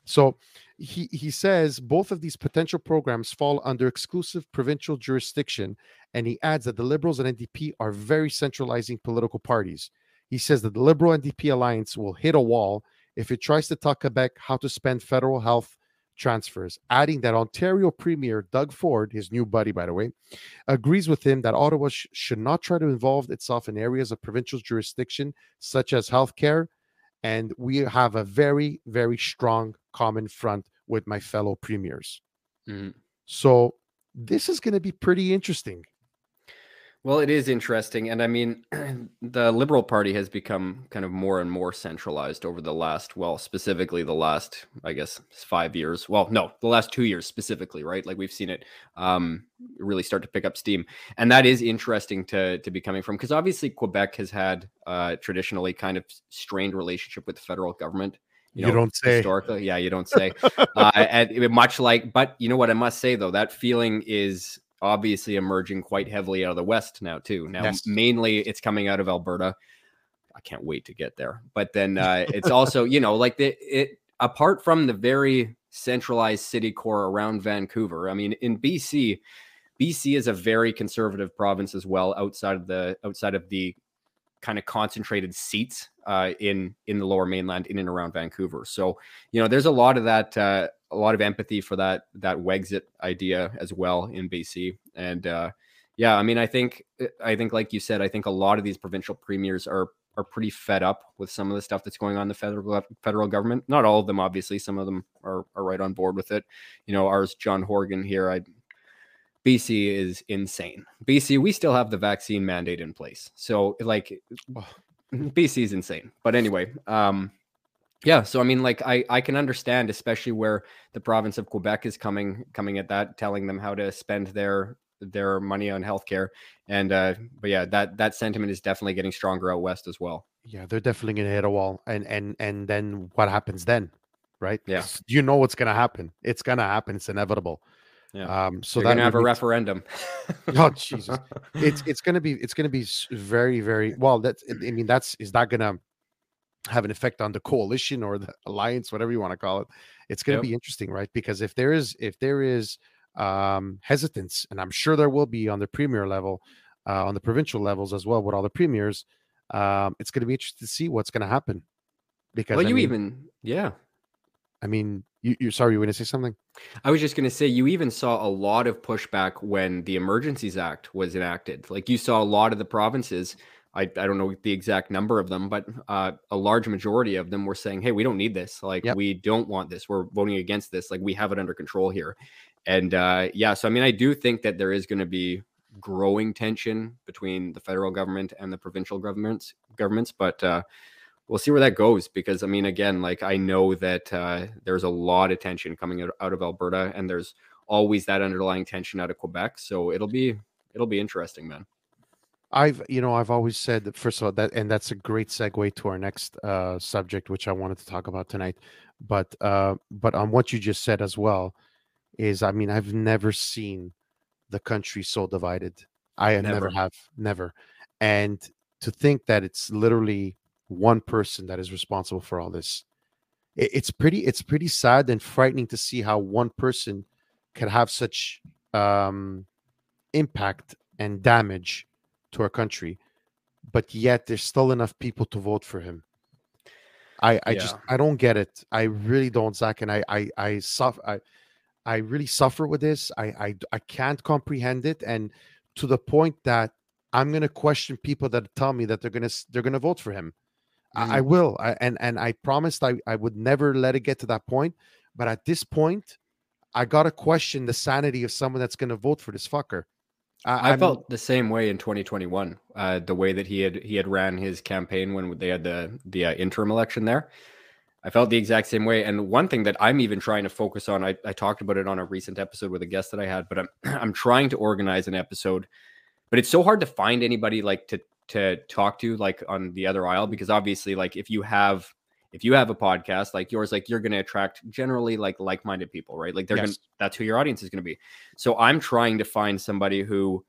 So he, he says both of these potential programs fall under exclusive provincial jurisdiction. And he adds that the Liberals and NDP are very centralizing political parties. He says that the Liberal NDP alliance will hit a wall if it tries to tell Quebec how to spend federal health transfers, adding that Ontario Premier Doug Ford, his new buddy, by the way, agrees with him that Ottawa sh- should not try to involve itself in areas of provincial jurisdiction such as healthcare. And we have a very, very strong common front with my fellow premiers. Mhm. So this is going to be pretty interesting. Well, it is interesting. And I mean, the Liberal Party has become kind of more and more centralized over the last, well, specifically the last, I guess, five years. Well, no, the last two years specifically, right? Like we've seen it um, really start to pick up steam. And that is interesting to, to be coming from because obviously Quebec has had uh, traditionally kind of strained relationship with the federal government. You don't say. historically. Yeah, you don't say. uh, and much like, but you know what I must say though, that feeling is obviously emerging quite heavily out of the West now too. Now, mainly it's coming out of Alberta. I can't wait to get there. But then uh, it's also, you know, like the it apart from the very centralized city core around Vancouver. I mean, in BC, BC is a very conservative province as well outside of the outside of the kind of concentrated seats uh, in in the lower mainland in and around Vancouver. So you know, there's a lot of that, uh, a lot of empathy for that that Wexit idea as well in BC. And uh, yeah, I mean, I think I think like you said, I think a lot of these provincial premiers are are pretty fed up with some of the stuff that's going on in the federal federal government. Not all of them, obviously. Some of them are are right on board with it. You know, ours, John Horgan here, I BC is insane. BC, we still have the vaccine mandate in place. So like Oh. BC is insane. But anyway, um yeah, so I mean like I I can understand especially where the province of Quebec is coming coming at that telling them how to spend their their money on healthcare and uh but yeah, that that sentiment is definitely getting stronger out west as well. Yeah, they're definitely going to hit a wall. And and and then what happens then? Right? Yeah. You know what's going to happen. It's going to happen. It's inevitable. Yeah. Um, so that they're going to have a make- referendum. Oh Jesus! it's it's gonna be it's gonna be very very well. That I mean that's is that gonna have an effect on the coalition or the alliance, whatever you want to call it. It's going to Yep. be interesting, right? Because if there is if there is um, hesitance, and I'm sure there will be on the premier level, uh, on the provincial levels as well, with all the premiers, um, it's going to be interesting to see what's going to happen. Because well, I you mean, even yeah. I mean, you, you sorry, you were going to say something? I was just going to say, you even saw a lot of pushback when the Emergencies Act was enacted. Like you saw a lot of the provinces, I, I don't know the exact number of them, but uh, a large majority of them were saying, hey, we don't need this. Like, Yep. we don't want this. We're voting against this. Like, we have it under control here. And uh, yeah, so I mean, I do think that there is going to be growing tension between the federal government and the provincial governments, governments, but uh, we'll see where that goes because i mean again like i know that uh, there's a lot of tension coming out, out of alberta and there's always that underlying tension out of quebec so it'll be it'll be interesting man I've, you know, I've always said that first of all that, and that's a great segue to our next uh, subject, which I wanted to talk about tonight. But, uh, but on what you just said as well, is I mean, I've never seen the country so divided. I never Never. have, never. And to think that it's literally one person that is responsible for all this, it, it's pretty, it's pretty sad and frightening to see how one person can have such um, impact and damage to our country, but yet there's still enough people to vote for him. I, I just I don't get it. I really don't, Zach, and I I I suffer. I, I really suffer with this. I, I I can't comprehend it, and to the point that I'm gonna question people that tell me that they're gonna they're gonna vote for him. I, I will, I, and and I promised I I would never let it get to that point. But at this point, I gotta question the sanity of someone that's gonna vote for this fucker. I, I'm- felt the same way in 2021 uh, the way that he had he had ran his campaign when they had the the uh, interim election there i felt the exact same way and one thing that i'm even trying to focus on I, I talked about it on a recent episode with a guest that i had but i'm i'm trying to organize an episode but it's so hard to find anybody like to to talk to like on the other aisle because obviously like if you have if you have a podcast like yours like you're going to attract generally like like-minded people right like they're Yes. to that's who your audience is going to be so i'm trying to find somebody who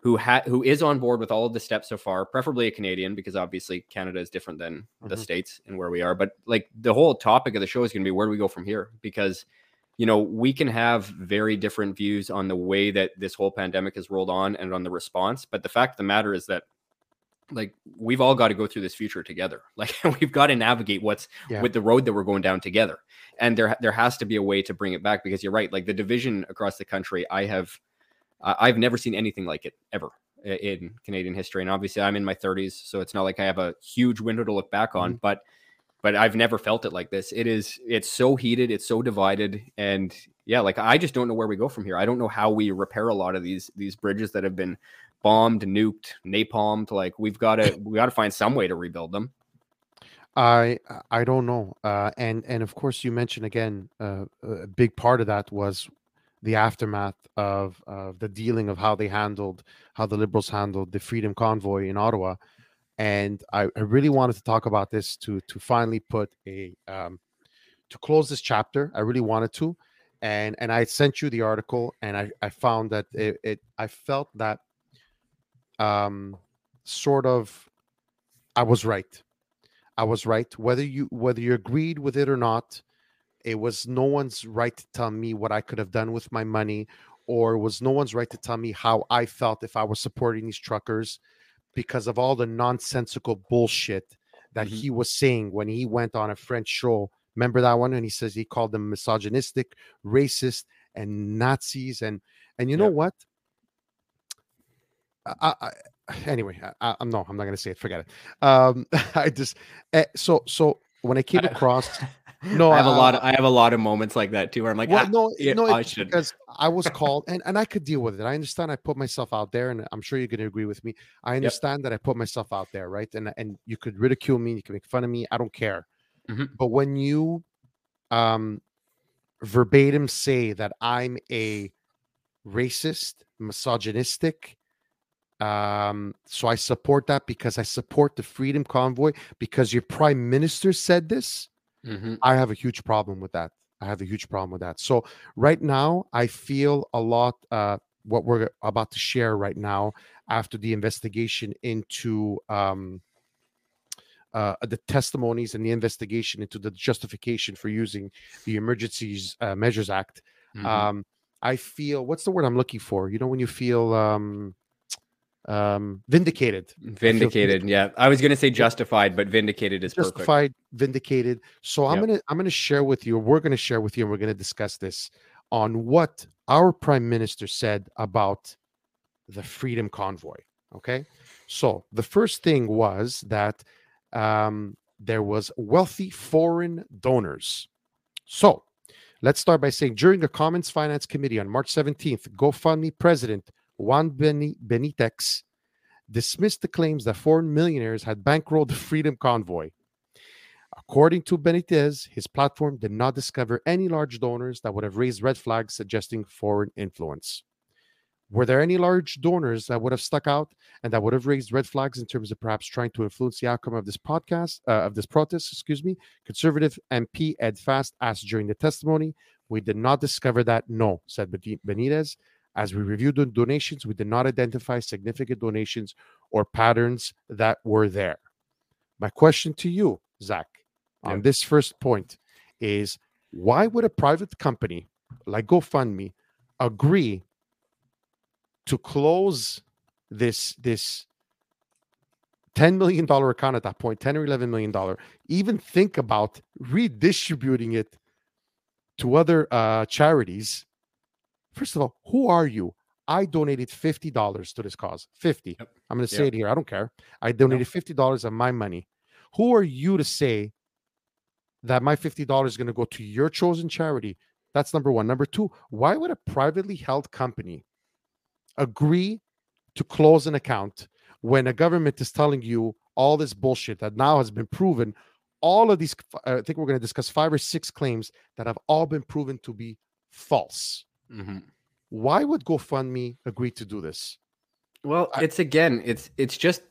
who ha- who is on board with all of the steps so far preferably a canadian because obviously canada is different than the Mhm. states and where we are but like the whole topic of the show is going to be where do we go from here because you know we can have very different views on the way that this whole pandemic has rolled on and on the response but the fact of the matter is that like we've all got to go through this future together. Like we've got to navigate what's Yeah. with the road that we're going down together. And there there has to be a way to bring it back because you're right like the division across the country i have i've never seen anything like it ever in canadian history. And obviously i'm in my 30s so it's not like i have a huge window to look back on mm-hmm. but but i've never felt it like this. It is it's so heated it's so divided and yeah like i just don't know where we go from here. I don't know how we repair a lot of these these bridges that have been bombed nuked napalmed like we've got to we got to find some way to rebuild them I I don't know. Uh, and and of course, you mentioned again uh, a big part of that was the aftermath of of the dealing of how they handled how the liberals handled the freedom convoy in Ottawa. And I, I really wanted to talk about this to to finally put a um, to close this chapter. I really wanted to, and and I sent you the article, and I I found that it, it I felt that um sort of I was right. I was right. Whether you whether you agreed with it or not, it was no one's right to tell me what I could have done with my money, or it was no one's right to tell me how I felt if I was supporting these truckers because of all the nonsensical bullshit that Mhm. he was saying when he went on a French show. Remember that one? And he says he called them misogynistic, racist, and Nazis. And and you know what? I, I, anyway, I, I'm no, I'm not gonna say it. Forget it. Um, I just eh, so so when I came across, no, I have a uh, lot. Of, I have a lot of moments like that too, where I'm like, well, "Ah, no, yeah, no, I should." because I was called, and and I could deal with it. I understand. I put myself out there, and I'm sure you're gonna agree with me. I understand that I put myself out there, right? And and you could ridicule me, you can make fun of me. I don't care. Mhm. But when you, um, verbatim say that I'm a racist, misogynistic. Um, so I support that because I support the Freedom Convoy because your prime minister said this. Mhm. I have a huge problem with that. I have a huge problem with that. So right now, I feel a lot. Uh, what we're about to share right now, after the investigation into um, uh, the testimonies and the investigation into the justification for using the Emergencies uh, Measures Act. Mhm. Um, I feel what's the word I'm looking for? You know, when you feel um, um, vindicated, vindicated. Yeah, I was going to say justified, but vindicated is perfect. justified, vindicated. So I'm Yep. gonna I'm gonna share with you. We're gonna share with you, and we're gonna discuss this on what our prime minister said about the Freedom Convoy. Okay, so the first thing was that um, there was wealthy foreign donors. So let's start by saying during the Commons Finance Committee on March 17th, GoFundMe president Juan Benitez dismissed the claims that foreign millionaires had bankrolled the Freedom Convoy. According to Benitez, his platform did not discover any large donors that would have raised red flags suggesting foreign influence. Were there any large donors that would have stuck out and that would have raised red flags in terms of perhaps trying to influence the outcome of this podcast, uh, of this protest? Excuse me. Conservative MP Ed Fast asked during the testimony. We did not discover that. No, said Benitez. As we reviewed the donations, we did not identify significant donations or patterns that were there. My question to you, Zach, on Yeah. this first point is why would a private company like GoFundMe agree to close this this 10 million dollar account at that point 10 or 11 million dollar even think about redistributing it to other uh charities first of all who are you? I donated $50 to this cause 50 Yep. i'm going to say Yep. it here i don't care. I donated $50 of my money. Who are you to say that my $50 is going to go to your chosen charity? That's number one. Number two why would a privately held company agree to close an account when a government is telling you all this bullshit that now has been proven? All of these uh, i think we're going to discuss five or six claims that have all been proven to be false Mhm. why would gofundme agree to do this Well, I- it's again, it's it's just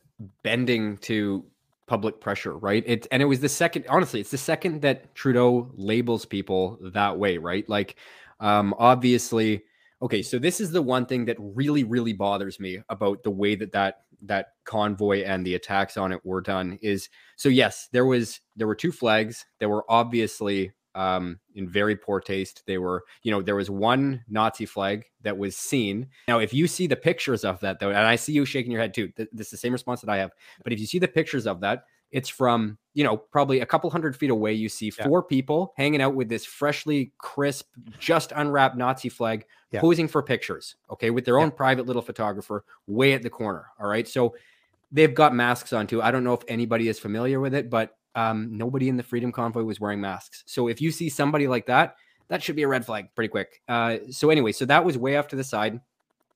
bending to public pressure, right? It and it was the second. Honestly, it's the second that Trudeau labels people that way, right? Like, um, obviously, okay. So this is the one thing that really, really bothers me about the way that that that convoy and the attacks on it were done. Is so yes, there was there were two flags that were obviously um, in very poor taste. They were, you know, there was one Nazi flag that was seen. Now, if you see the pictures of that, though, and I see you shaking your head too, th- this is the same response that I have. But if you see the pictures of that, it's from, you know, probably a couple hundred feet away. You see Yeah. four people hanging out with this freshly crisp, just unwrapped Nazi flag, Yeah. posing for pictures, okay, with their Yeah. own private little photographer way at the corner. All right. So they've got masks on too. I don't know if anybody is familiar with it, but um, nobody in the Freedom Convoy was wearing masks. So if you see somebody like that, that should be a red flag pretty quick. Uh, so anyway, so that was way off to the side.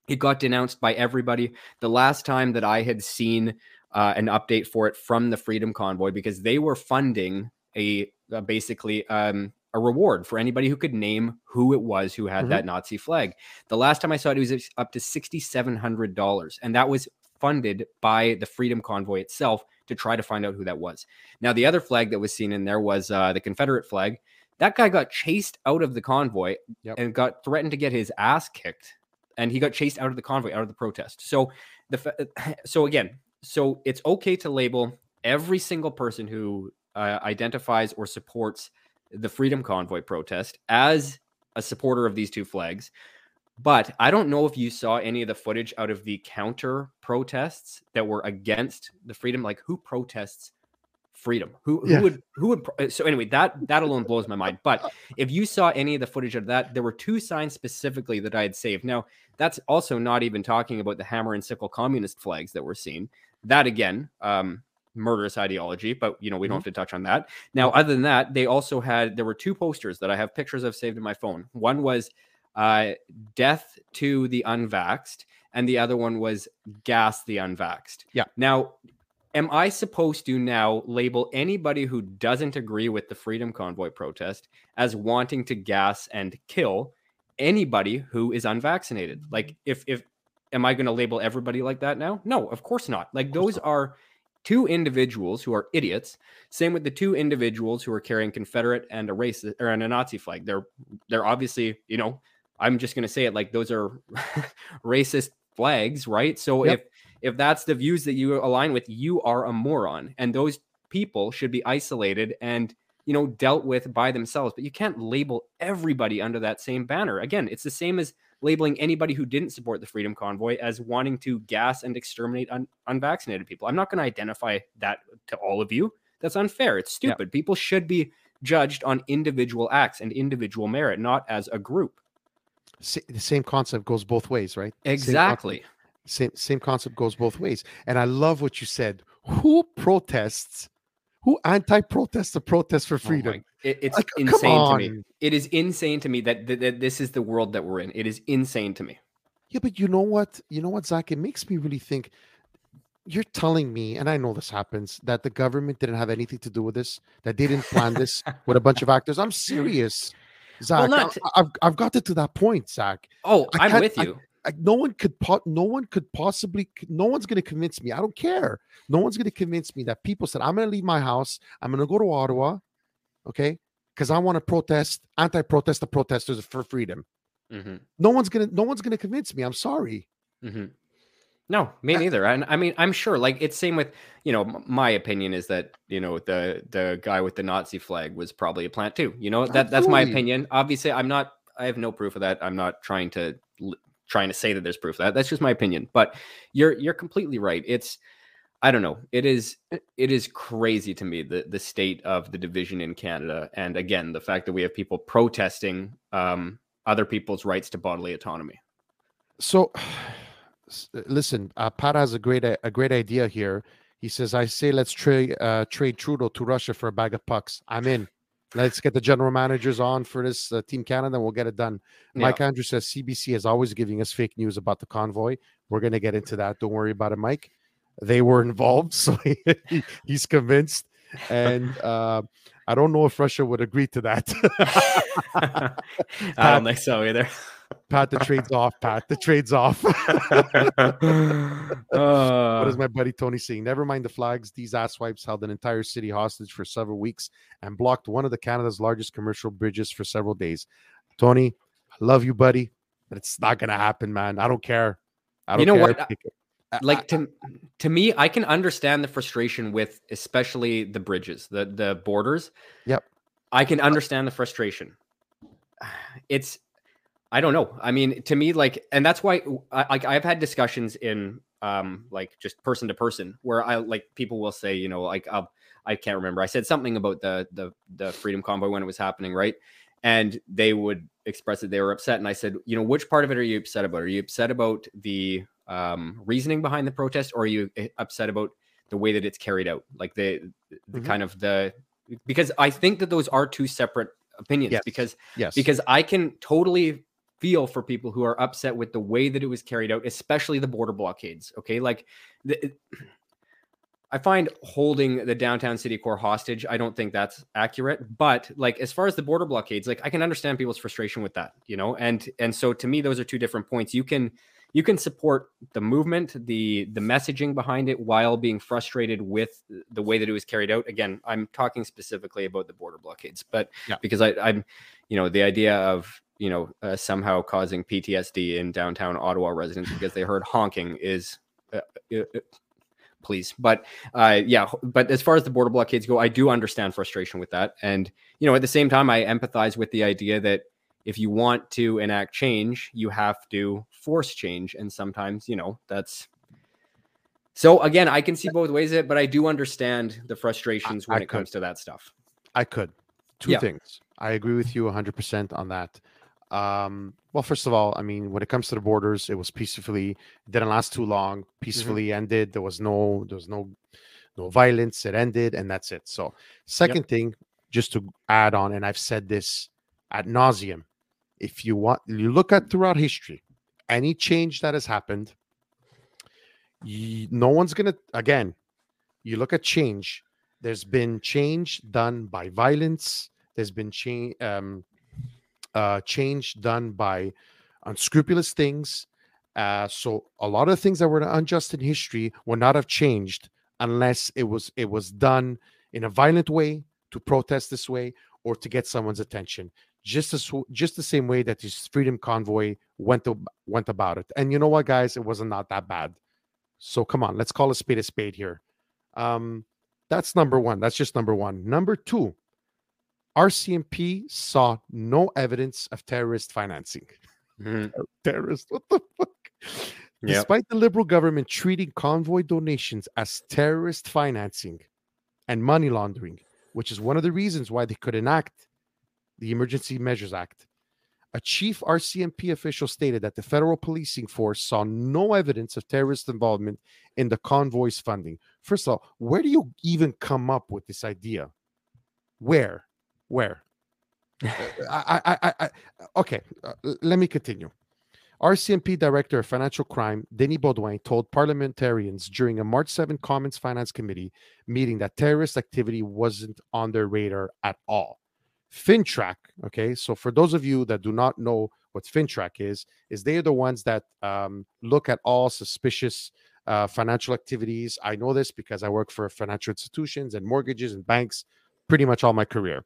It got denounced by everybody. The last time that I had seen uh, an update for it from the Freedom Convoy, because they were funding a, uh, basically um, a reward for anybody who could name who it was who had Mhm. that Nazi flag. The last time I saw it, it was up to sixty-seven hundred dollars, and that was funded by the Freedom Convoy itself to try to find out who that was. Now, the other flag that was seen in there was uh, the Confederate flag. That guy got chased out of the convoy Yep. and got threatened to get his ass kicked, and he got chased out of the convoy, out of the protest. So the so again, so it's okay to label every single person who uh, identifies or supports the Freedom Convoy protest as a supporter of these two flags. But I don't know if you saw any of the footage out of the counter protests that were against the freedom. Like who protests freedom? Who who Yeah. would who would? So anyway, that that alone blows my mind. But if you saw any of the footage of that, there were two signs specifically that I had saved. Now that's also not even talking about the hammer and sickle communist flags that were seen. That again, um, murderous ideology. But you know we don't have to touch on that. Now, other than that, they also had there were two posters that I have pictures of saved in my phone. One was uh, death to the unvaxxed, and the other one was gas the unvaxxed. Yeah. Now, am I supposed to now label anybody who doesn't agree with the Freedom Convoy protest as wanting to gas and kill anybody who is unvaccinated? Like, if if am I going to label everybody like that now? No, of course not. Like those are two individuals who are idiots. Same with the two individuals who are carrying Confederate and a racist or and a Nazi flag. They're they're obviously, you know, I'm just going to say it like those are racist flags, right? So Yep. if if that's the views that you align with, you are a moron. And those people should be isolated and you know dealt with by themselves but you can't label everybody under that same banner again it's the same as labeling anybody who didn't support the freedom convoy as wanting to gas and exterminate un- unvaccinated people i'm not going to identify that to all of you that's unfair it's stupid yeah. people should be judged on individual acts and individual merit not as a group the same concept goes both ways right exactly same, same same concept goes both ways and i love what you said who protests who anti-protests the protest for oh freedom? Oh it, it's like, insane to me. It is insane to me that, that, that this is the world that we're in. It is insane to me. Yeah, but you know what? You know what, Zach? It makes me really think. You're telling me, and I know this happens, that the government didn't have anything to do with this, that they didn't plan this with a bunch of actors. I'm serious, Zach. Well, not... I, have I've got it to that point, Zach. Oh, I'm with you no one could po- no one could possibly no one's going to convince me i don't care no one's going to convince me that people said i'm going to leave my house i'm going to go to ottawa okay because i want to protest anti-protest the protesters for freedom mm-hmm. no one's going to no one's going to convince me i'm sorry mm-hmm. No me neither and I, I mean i'm sure like it's same with you know my opinion is that you know the the guy with the nazi flag was probably a plant too you know that that's my opinion obviously i'm not i have no proof of that i'm not trying to trying to say that there's proof of that. That's just my opinion. But you're you're completely right. It's I don't know. It is it is crazy to me the the state of the division in Canada, and again the fact that we have people protesting um, other people's rights to bodily autonomy. So, listen, uh, Pat has a great a great idea here. He says, "I say let's trade uh, trade Trudeau to Russia for a bag of pucks. I'm in." Let's get the general managers on for this uh, Team Canada. And we'll get it done. Yeah. Mike Andrews says CBC is always giving us fake news about the convoy. We're going to get into that. Don't worry about it, Mike. They were involved, so he, he's convinced. And uh, I don't know if Russia would agree to that. I don't think so either. Pat, the trade's off. Pat, the trade's off. uh, what is my buddy Tony saying? Never mind the flags. These asswipes held an entire city hostage for several weeks and blocked one of the Canada's largest commercial bridges for several days. Tony, I love you, buddy, but it's not going to happen, man. I don't care. I don't you know care. what? like to to me, I can understand the frustration with especially the bridges, the the borders. Yep. I can understand the frustration. It's I don't know. I mean, to me, like, and that's why, I, like, I've had discussions in, um, like, just person to person, where I like people will say, you know, like, I'll, I can't remember. I said something about the the the Freedom Convoy when it was happening, right? And they would express that they were upset, and I said, you know, which part of it are you upset about? Are you upset about the um, reasoning behind the protest, or are you eh, upset about the way that it's carried out, like the the mm-hmm. kind of the because I think that those are two separate opinions yes. because yes because I can totally feel for people who are upset with the way that it was carried out, especially the border blockades. Okay, like the, I find holding the downtown city core hostage. I don't think that's accurate. But like as far as the border blockades, like I can understand people's frustration with that, you know. And and so to me, those are two different points. You can you can support the movement, the the messaging behind it, while being frustrated with the way that it was carried out. Again, I'm talking specifically about the border blockades, but yeah. because I, I'm, you know, the idea of you know, uh, somehow causing PTSD in downtown Ottawa residents because they heard honking is uh, uh, uh please. But uh, yeah, but as far as the border blockades go, I do understand frustration with that. And, you know, at the same time, I empathize with the idea that if you want to enact change, you have to force change. And sometimes, you know, that's so again, I can see both ways of it, but I do understand the frustrations when I it could. comes to that stuff. I could. Two yeah. things. I agree with you 100% on that. Um, well, first of all, I mean, when it comes to the borders, it was peacefully. It didn't last too long. Mm-hmm. Peacefully mm-hmm. ended. There was no, there was no, no violence. It ended, and that's it. So, second yep. thing, just to add on, and I've said this at nauseum. If you want, you look at throughout history, any change that has happened, you, no one's gonna. Again, you look at change. There's been change done by violence. There's been change. Um, uh, change done by unscrupulous things. Uh, so a lot of things that were unjust in history would not have changed unless it was it was done in a violent way to protest this way or to get someone's attention. Just as just the same way that this freedom convoy went to, went about it. And you know what, guys, it wasn't not that bad. So come on, let's call a spade a spade here. Um, That's number one. That's just number one. Number two, RCMP saw no evidence of terrorist financing. Mhm. Terrorist, what the fuck? Yep. Despite the liberal government treating convoy donations as terrorist financing and money laundering, which is one of the reasons why they could enact the Emergency Measures Act, a chief RCMP official stated that the federal policing force saw no evidence of terrorist involvement in the convoy's funding. First of all, where do you even come up with this idea? Where? Where? Uh, I, I, I, okay, uh, let me continue. RCMP Director of Financial Crime, Denis Beaudoin, told parliamentarians during a March 7 Commons Finance Committee meeting that terrorist activity wasn't on their radar at all. FINTRAC, okay, so for those of you that do not know what FINTRAC is, is they are the ones that um, look at all suspicious uh, financial activities. I know this because I work for financial institutions and mortgages and banks pretty much all my career.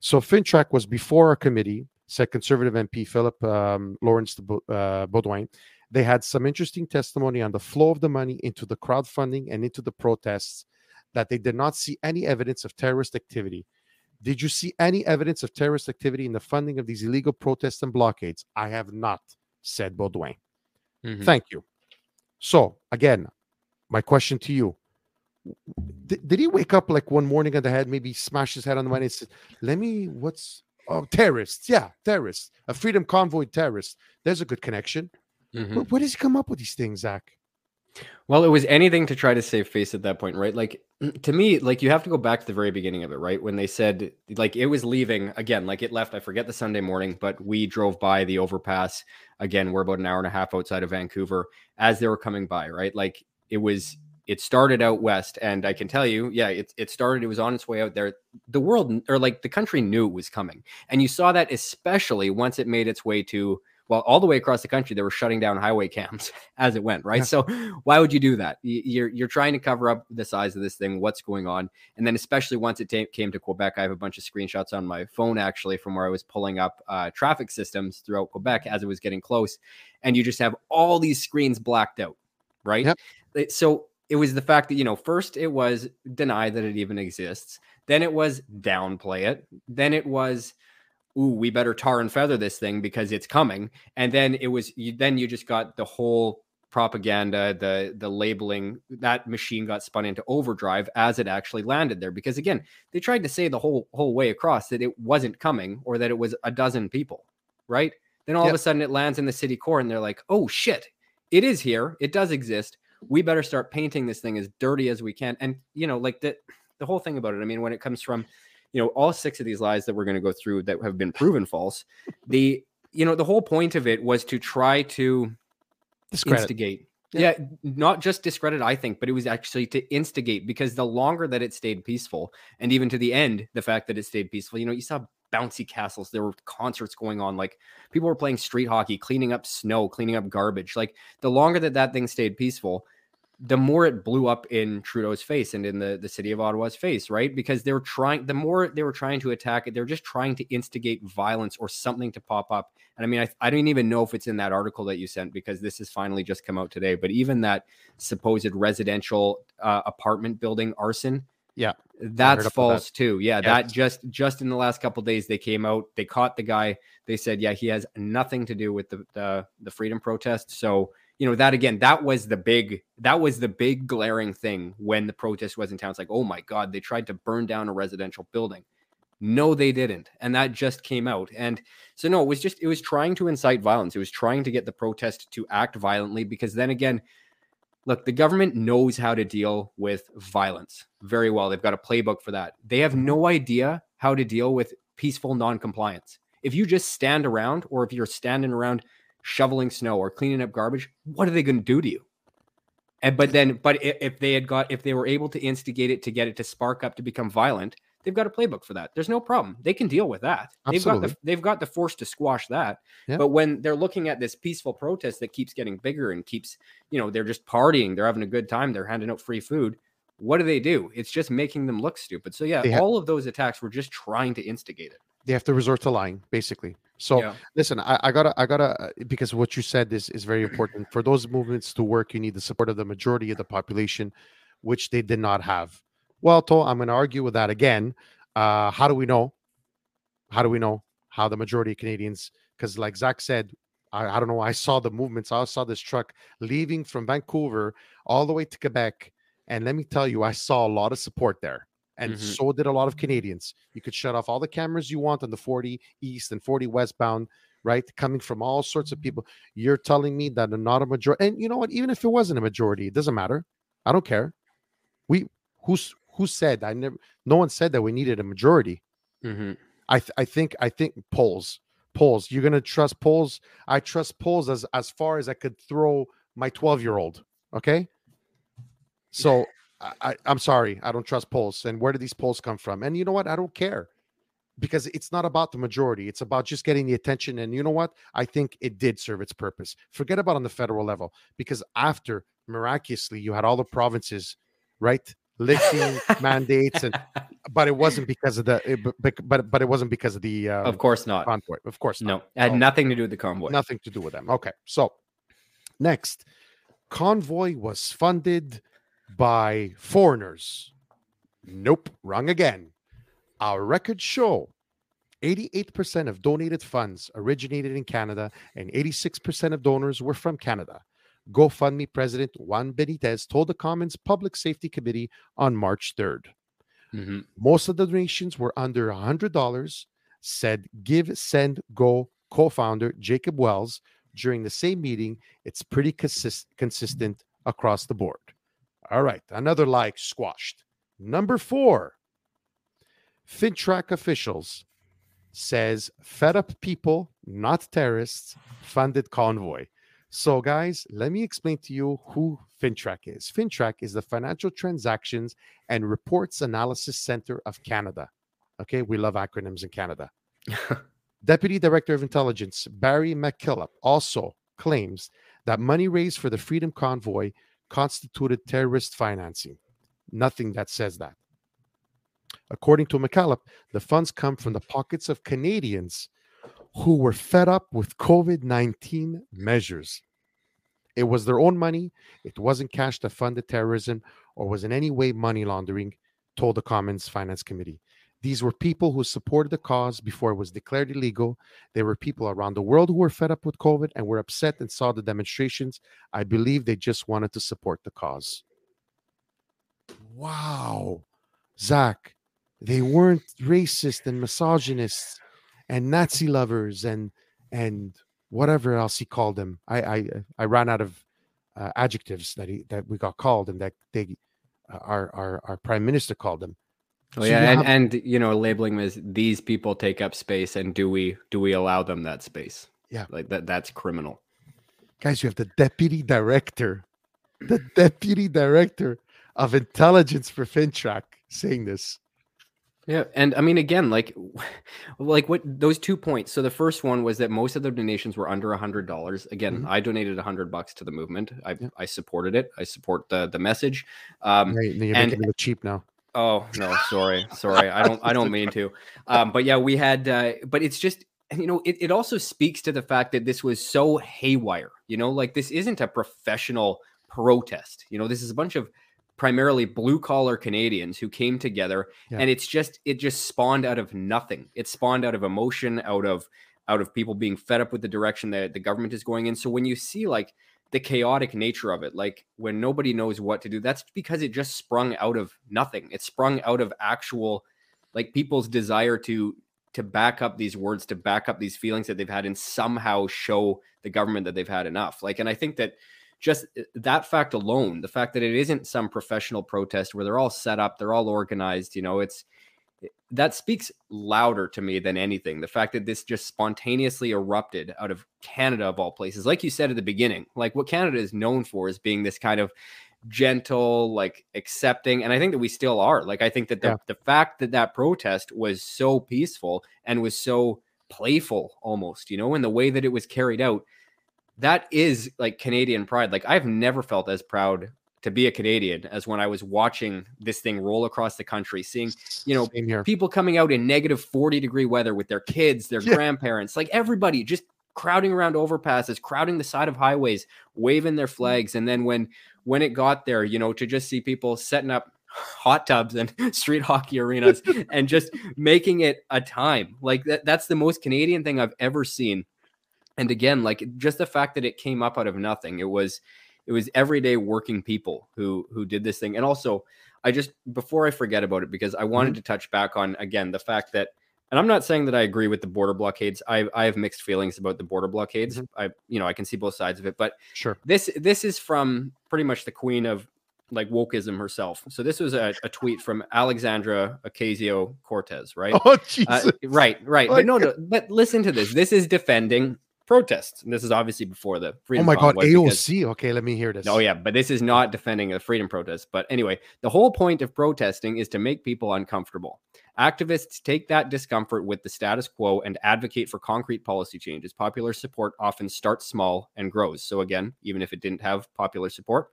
So FINTRAC was before our committee, said conservative MP Philip um, Lawrence uh, Beaudoin. They had some interesting testimony on the flow of the money into the crowdfunding and into the protests that they did not see any evidence of terrorist activity. Did you see any evidence of terrorist activity in the funding of these illegal protests and blockades? I have not, said Beaudoin. Mhm. Thank you. So, again, my question to you did, did he wake up like one morning on the head, maybe smash his head on the money and said, Let me, what's, oh, terrorists. Yeah, terrorists. A freedom convoy terrorist. There's a good connection. Mhm. Where, where does he come up with these things, Zach? Well, it was anything to try to save face at that point, right? Like to me, like you have to go back to the very beginning of it, right? When they said like it was leaving again, like it left, I forget the Sunday morning, but we drove by the overpass. Again, we're about an hour and a half outside of Vancouver as they were coming by, right? Like it was it started out west and I can tell you, yeah, it it started it was on its way out there. The world or like the country knew it was coming. And you saw that especially once it made its way to well, all the way across the country, they were shutting down highway cams as it went, right? Yeah. So why would you do that? You're you're trying to cover up the size of this thing, what's going on, and then especially once it ta- came to Quebec, I have a bunch of screenshots on my phone actually from where I was pulling up uh, traffic systems throughout Quebec as it was getting close, and you just have all these screens blacked out, right? Yep. So it was the fact that you know first it was deny that it even exists, then it was downplay it, then it was ooh, we better tar and feather this thing because it's coming. And then it was you, then you just got the whole propaganda, the the labeling that machine got spun into overdrive as it actually landed there. Because again, they tried to say the whole whole way across that it wasn't coming or that it was a dozen people, right? Then all of a sudden it lands in the city core and they're like, oh shit, it is here, it does exist. We better start painting this thing as dirty as we can. And you know, like the the whole thing about it. I mean, when it comes from you know all six of these lies that we're going to go through that have been proven false the you know the whole point of it was to try to Discredit. instigate Yeah. yeah. not just discredit i think but it was actually to instigate because the longer that it stayed peaceful and even to the end the fact that it stayed peaceful you know you saw bouncy castles there were concerts going on like people were playing street hockey cleaning up snow cleaning up garbage like the longer that that thing stayed peaceful the more it blew up in Trudeau's face and in the, the city of Ottawa's face, right? Because they were trying, the more they were trying to attack it, they're just trying to instigate violence or something to pop up. And I mean, I, I don't even know if it's in that article that you sent because this has finally just come out today. But even that supposed residential uh, apartment building arson, Yeah, that's about that. false too. Yeah, Yeah. that just just in the last couple days they came out, they caught the guy. They said, yeah, he has nothing to do with the the, the freedom protest. So you know that again, that was the big that was the big glaring thing when the protest was in town. It's like, oh my god, they tried to burn down a residential building. No, they didn't, and that just came out. And so no, it was just it was trying to incite violence. It was trying to get the protest to act violently because then again, look, the government knows how to deal with violence very well. They've got a playbook for that. They have no idea how to deal with peaceful non-compliance. If you just stand around, or if you're standing around shoveling snow or cleaning up garbage, what are they going to do to you? And but then, but if they had got, if they were able to instigate it to get it to spark up to become violent, they've got a playbook for that. There's no problem. They can deal with that. They've got the they've got the force to squash that. Yeah. But when they're looking at this peaceful protest that keeps getting bigger and keeps, you know, they're just partying, they're having a good time, they're handing out free food. What do they do? It's just making them look stupid. So yeah, ha- all of those attacks were just trying to instigate it. They have to resort to lying, basically. So yeah. listen, I, I gotta, I gotta, uh, because what you said is is very important. For those movements to work, you need the support of the majority of the population, which they did not have. Well, To, I'm going to argue with that again. Uh, how do we know? How do we know how the majority of Canadians? Because, like Zach said, I, I don't know. I saw the movements. I saw this truck leaving from Vancouver all the way to Quebec, and let me tell you, I saw a lot of support there, and Mhm. so did a lot of Canadians. You could shut off all the cameras you want on the 40 East and 40 Westbound, right? Coming from all sorts of people. You're telling me that not a majority, and you know what? Even if it wasn't a majority, it doesn't matter. I don't care. We who's who said I never. No one said that we needed a majority. Mhm. I th- I think I think polls polls. You're gonna trust polls. I trust polls as as far as I could throw my 12 year old. Okay. So I, I I'm sorry, I don't trust polls. And where do these polls come from? And you know what? I don't care because it's not about the majority. It's about just getting the attention. And you know what? I think it did serve its purpose. Forget about on the federal level because after miraculously you had all the provinces, right? Lifting mandates and but it wasn't because of the it, but, but it wasn't because of the uh, Of course not. convoy. Of course not. No, it had Oh. nothing to do with the convoy. Nothing to do with them. Okay. So next, convoy was funded by foreigners. Nope, wrong again. Our records show 88% of donated funds originated in Canada and 86% of donors were from Canada. GoFundMe President Juan Benitez told the Commons Public Safety Committee on March 3rd. Mhm. Most of the donations were under $100, said Give, Send, Go co founder Jacob Wells during the same meeting. It's pretty consist- consistent across the board. All right, another like squashed. Number four, FINTRAC officials says fed up people, not terrorists, funded convoy. So, guys, let me explain to you who FINTRAC is. FINTRAC is the Financial Transactions and Reports Analysis Center of Canada. Okay, we love acronyms in Canada. Deputy Director of Intelligence Barry McKillop also claims that money raised for the Freedom Convoy constituted terrorist financing. Nothing that says that. According to McKillop, the funds come from the pockets of Canadians who were fed up with COVID 19 measures. It was their own money. It wasn't cash that funded terrorism or was in any way money laundering, told the Commons Finance Committee. These were people who supported the cause before it was declared illegal. There were people around the world who were fed up with COVID and were upset and saw the demonstrations. I believe they just wanted to support the cause. Wow. Zach, they weren't racist and misogynists and Nazi lovers and and whatever else he called them. I I I ran out of uh, adjectives that he that we got called and that they uh, our our our prime minister called them. Oh So yeah, and, have- and you know, labeling them as these people take up space, and do we do we allow them that space? Yeah. like that that's criminal. guys, you have the deputy director, the deputy director of intelligence for FINTRAC saying this. Yeah, and I mean, again, like, like what those two points. So the first one was that most of the donations were under a hundred dollars. Again, Mhm. I donated a hundred bucks to the movement. I Yeah. I supported it. I support the the message. Um, Right, you're and- making it cheap now. Oh no, sorry, sorry. I don't, I don't mean to. Um, but yeah, we had, uh, but it's just, you know, it, it also speaks to the fact that this was so haywire. You know, like this isn't a professional protest. You know, this is a bunch of primarily blue collar Canadians who came together, Yeah. and it's just, it just spawned out of nothing. It spawned out of emotion, out of, out of people being fed up with the direction that the government is going in. So when you see like the chaotic nature of it like when nobody knows what to do that's because it just sprung out of nothing it sprung out of actual like people's desire to to back up these words to back up these feelings that they've had and somehow show the government that they've had enough like and i think that just uh, that fact alone the fact that it isn't some professional protest where they're all set up they're all organized you know it's that speaks louder to me than anything. The fact that this just spontaneously erupted out of Canada, of all places, like you said at the beginning, like what Canada is known for is being this kind of gentle, like accepting. And I think that we still are. Like, I think that the, Yeah. the fact that that protest was so peaceful and was so playful almost, you know, in the way that it was carried out, that is like Canadian pride. Like, I've never felt as proud to be a Canadian as when I was watching this thing roll across the country, seeing, you know, people coming out in negative 40 degree weather with their kids, their Yeah. grandparents, like everybody just crowding around overpasses, crowding the side of highways, waving their mm. flags. And then when when it got there, you know, to just see people setting up hot tubs and street hockey arenas and just making it a time. Like that, that's the most Canadian thing I've ever seen. And again, like just the fact that it came up out of nothing. It was it was everyday working people who who did this thing. And also, I just before I forget about it because I wanted mm-hmm. to touch back on again the fact that and I'm not saying that I agree with the border blockades. I I have mixed feelings about the border blockades. Mm-hmm. I you know, I can see both sides of it, but sure. This this is from pretty much the queen of like wokeism herself. So this was a, a tweet from Alexandra Ocasio Cortez, right? Oh, Jesus. Uh, right, right. But no, no. But listen to this. This is defending protests. And this is obviously before the freedom. Oh my god, AOC. Because, okay, let me hear this. Oh yeah, but this is not defending the freedom protest. But anyway, the whole point of protesting is to make people uncomfortable. Activists take that discomfort with the status quo and advocate for concrete policy changes. Popular support often starts small and grows. So again, even if it didn't have popular support,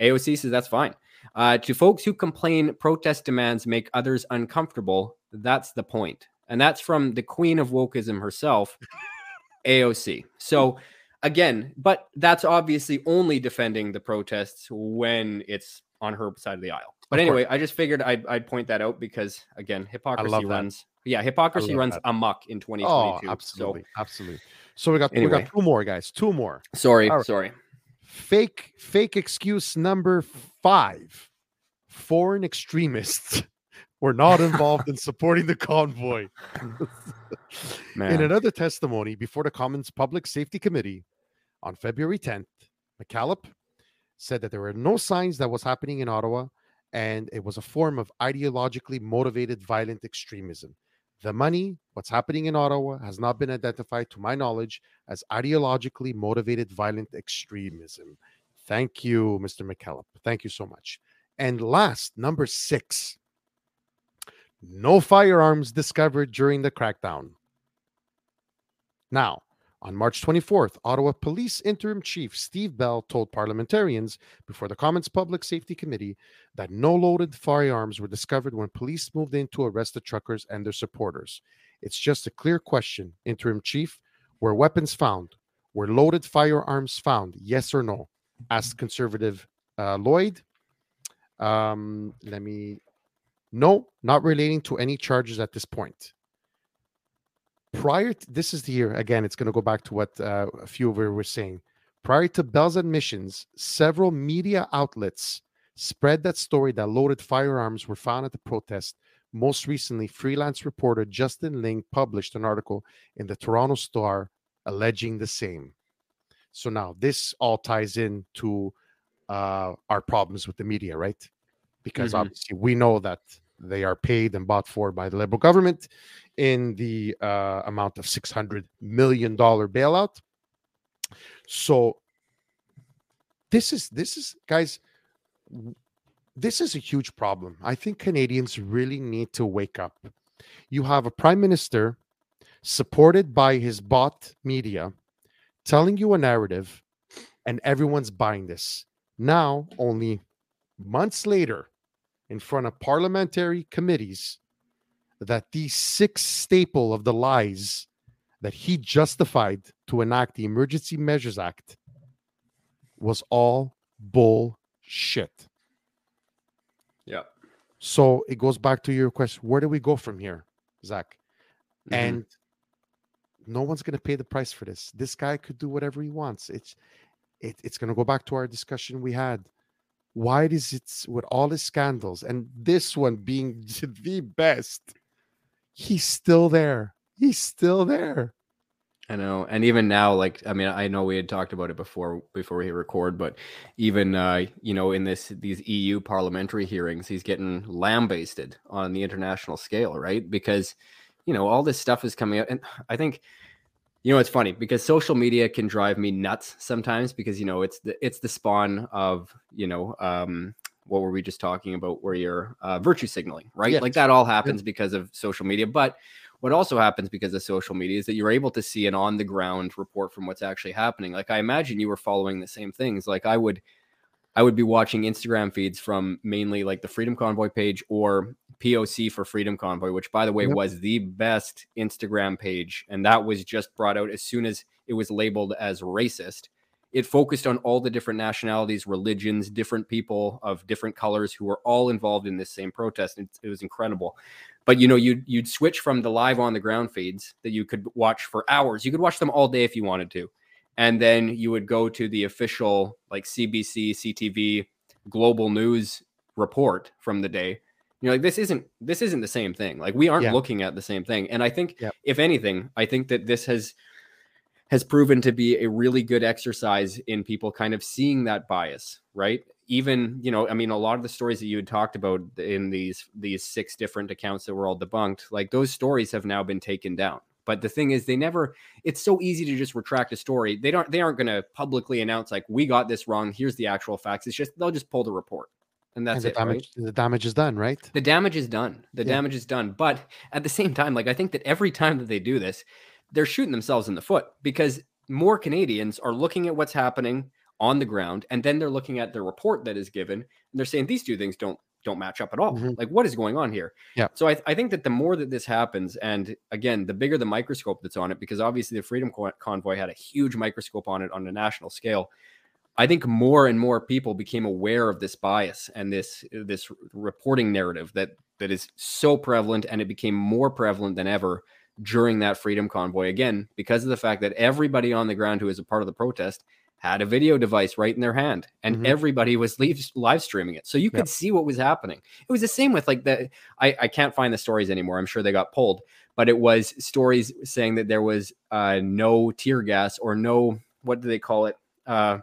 AOC says that's fine. Uh, to folks who complain protest demands make others uncomfortable, that's the point. And that's from the queen of wokeism herself, AOC. So again, but that's obviously only defending the protests when it's on her side of the aisle. But of anyway, course. I just figured I'd, I'd, point that out because again, hypocrisy runs. Yeah, hypocrisy runs that. amok in 2022. Oh, absolutely, so, absolutely. So we got anyway. we got two more guys, two more. Sorry, right. sorry. Fake fake excuse number five: foreign extremists were not involved in supporting the convoy. in another testimony before the Commons Public Safety Committee on February 10th, MacKillop said that there were no signs that was happening in Ottawa and it was a form of ideologically motivated violent extremism. The money, what's happening in Ottawa, has not been identified, to my knowledge, as ideologically motivated violent extremism. Thank you, Mr. MacKillop. Thank you so much. And last, number six, no firearms discovered during the crackdown. Now, on March 24th, Ottawa Police Interim Chief Steve Bell told parliamentarians before the Commons Public Safety Committee that no loaded firearms were discovered when police moved in to arrest the truckers and their supporters. It's just a clear question, Interim Chief. Were weapons found? Were loaded firearms found? Yes or no? Asked Conservative uh, Lloyd. Um, let me no, not relating to any charges at this point. Prior to this is the year, again, it's going to go back to what uh, a few of you were saying. Prior to Bell's admissions, several media outlets spread that story that loaded firearms were found at the protest. Most recently, freelance reporter Justin Ling published an article in the Toronto Star alleging the same. So now this all ties in to uh, our problems with the media, right? Because mm-hmm. obviously we know that they are paid and bought for by the Liberal government in the uh, amount of $600 million bailout. So this is, this is, guys, this is a huge problem. I think Canadians really need to wake up. You have a prime minister supported by his bought media telling you a narrative, and everyone's buying this. Now, only months later, in front of parliamentary committees that the six staple of the lies that he justified to enact the Emergency Measures Act was all bullshit. Yeah. So it goes back to your question where do we go from here, Zach? Mm-hmm. And no one's going to pay the price for this. This guy could do whatever he wants. It's it, it's going to go back to our discussion we had why does it with all his scandals and this one being the best he's still there. He's still there. I know and even now like i mean i know we had talked about it before before we record but even uh you know in this these eu parliamentary hearings he's getting lambasted on the international scale right? Because you know all this stuff is coming out and i think you know, it's funny because social media can drive me nuts sometimes because you know it's the it's the spawn of you know um, what were we just talking about where you're uh, virtue signaling, right? Yes. Like that all happens yeah. because of social media, but what also happens because of social media is that you're able to see an on the ground report from what's actually happening. Like I imagine you were following the same things. Like I would I would be watching Instagram feeds from mainly like the Freedom Convoy page or POC for Freedom Convoy, which by the way yep. was the best Instagram page. And that was just brought out as soon as it was labeled as racist. it focused on all the different nationalities, religions, different people of different colors who were all involved in this same protest. It, it was incredible. But you know, you'd you'd switch from the live on the ground feeds that you could watch for hours. You could watch them all day if you wanted to, and then you would go to the official like CBC, CTV, global news report from the day. You're like, this isn't this isn't the same thing. Like we aren't Yeah. looking at the same thing. And I think, Yep. if anything, I think that this has has proven to be a really good exercise in people kind of seeing that bias, right? Even, you know, I mean, a lot of the stories that you had talked about in these these six different accounts that were all debunked, like those stories have now been taken down. But the thing is, they never. It's so easy to just retract a story. They don't. They aren't going to publicly announce like we got this wrong. Here's the actual facts. It's just they'll just pull the report, and that's and the it. right? damage the damage is done, right? the damage is done the Yeah. damage is done but at the same time like i think that every time that they do this they're shooting themselves in the foot because more canadians are looking at what's happening on the ground and then they're looking at the report that is given and they're saying these two things don't don't match up at all Mhm. like what is going on here Yeah. so I, I think that the more that this happens and again the bigger the microscope that's on it because obviously the freedom Co- convoy had a huge microscope on it on a national scale I think more and more people became aware of this bias and this this reporting narrative that that is so prevalent and it became more prevalent than ever during that freedom convoy. Again because of the fact that everybody on the ground who was a part of the protest had a video device right in their hand and Mhm. everybody was live, live streaming it. So you could Yep. see what was happening. It was the same with like the I, I can't find the stories anymore. I'm sure they got pulled but it was stories saying that there was uh, no tear gas or no what do they call it? Uh,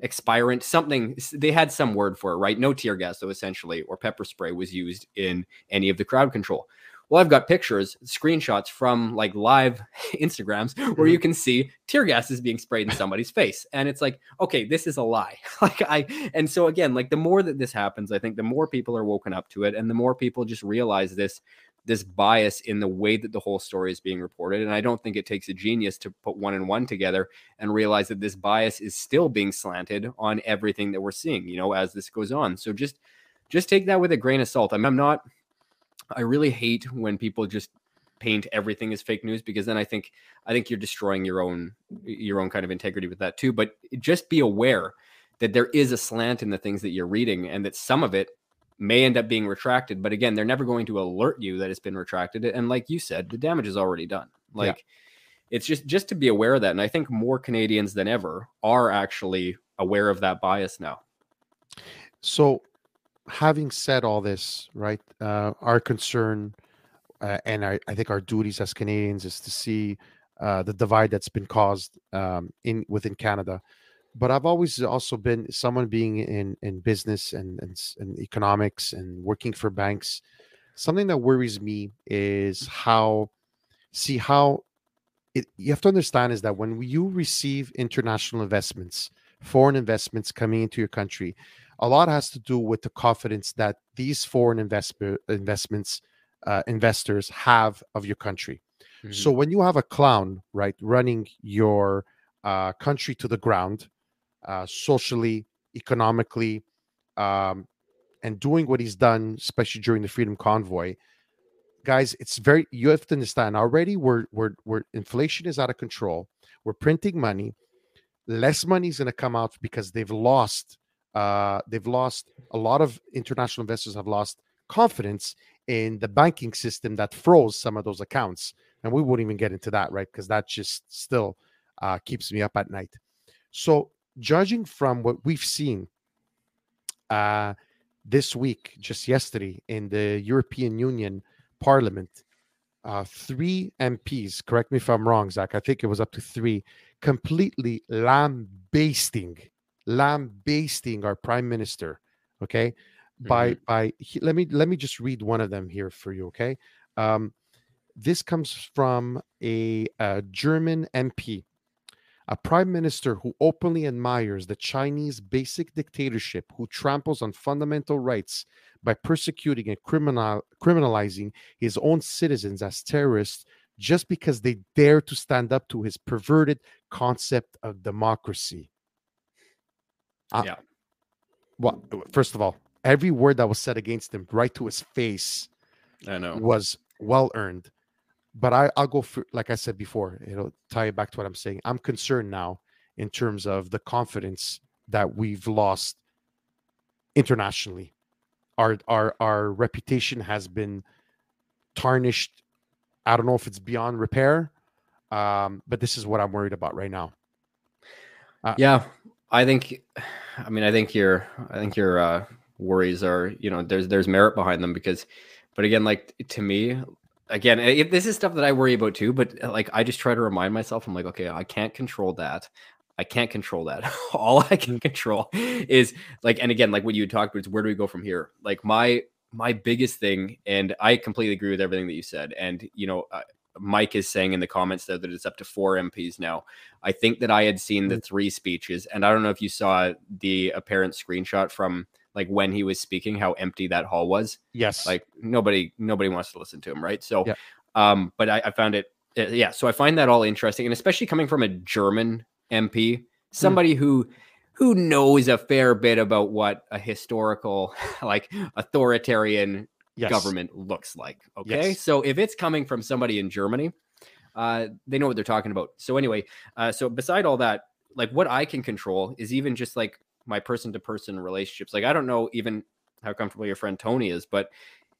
expirant something they had some word for it right? No tear gas though essentially or pepper spray was used in any of the crowd control. Well i've got pictures screenshots from like live instagrams where you mm-hmm. can see tear gas is being sprayed in somebody's face and it's like okay this is a lie. Like i and so again like the more that this happens i think the more people are woken up to it and the more people just realize this this bias in the way that the whole story is being reported and i don't think it takes a genius to put one and one together and realize that this bias is still being slanted on everything that we're seeing you know as this goes on. So just just take that with a grain of salt. I mean, i'm not i really hate when people just paint everything as fake news because then i think i think you're destroying your own your own kind of integrity with that too. But just be aware that there is a slant in the things that you're reading and that some of it may end up being retracted but again they're never going to alert you that it's been retracted and like you said the damage is already done Yeah. like it's just just to be aware of that and i think more canadians than ever are actually aware of that bias now So, having said all this, right, uh, our concern uh, and I, I think our duties as Canadians is to see uh, the divide that's been caused um, in within Canada. But I've always also been someone being in in business and and, and economics and working for banks. Something that worries me is how see how it, you have to understand is that when you receive international investments, foreign investments coming into your country, a lot has to do with the confidence that these foreign investment investments uh, investors have of your country. So when you have a clown, right, running your uh, country to the ground, uh, socially, economically, um, and doing what he's done, especially during the Freedom Convoy, guys, it's very. You have to understand already. We're we're we're inflation is out of control. We're printing money. Less money is going to come out because they've lost. Uh, they've lost a lot of international investors have lost confidence in the banking system that froze some of those accounts and we won't even get into that right because that just still uh, keeps me up at night so judging from what we've seen uh, this week just yesterday in the european union parliament uh, three mps correct me if i'm wrong zach i think it was up to three completely lambasting lambasting our prime minister okay? By by he, let me let me just read one of them here for you okay? Um this comes from a, a german mp a prime minister who openly admires the chinese basic dictatorship who tramples on fundamental rights by persecuting and criminal criminalizing his own citizens as terrorists just because they dare to stand up to his perverted concept of democracy Uh, Yeah. well first of all every word that was said against him right to his face i know was well earned. But I, I'll go for like I said before, it'll tie it back to what I'm saying. I'm concerned now in terms of the confidence that we've lost internationally. Our our our reputation has been tarnished. I don't know if it's beyond repair, um, but this is what I'm worried about right now. Uh, yeah, I think. I mean, I think your I think your uh, worries are you know there's there's merit behind them because, but again, like to me, again, it, this is stuff that I worry about too. But like I just try to remind myself, I'm like, okay, I can't control that. I can't control that. All I can control is like, and again, like what you talked about is where do we go from here? Like my my biggest thing, and I completely agree with everything that you said. And you know, uh, Mike is saying in the comments there that it's up to four MPs now. I think that I had seen the mm. three speeches, and I don't know if you saw the apparent screenshot from like when he was speaking, how empty that hall was. Yes, like nobody nobody wants to listen to him, right? So, yeah. um, but I, I found it, uh, yeah. So I find that all interesting, and especially coming from a German MP, hmm. somebody mm. who who knows a fair bit about what a historical, like authoritarian yes. government looks like. Okay. Yes. So if it's coming from somebody in Germany, uh, they know what they're talking about. So anyway, uh, so beside all that, like what I can control is even just like my person to person relationships. Like I don't know even how comfortable your friend Tony is, but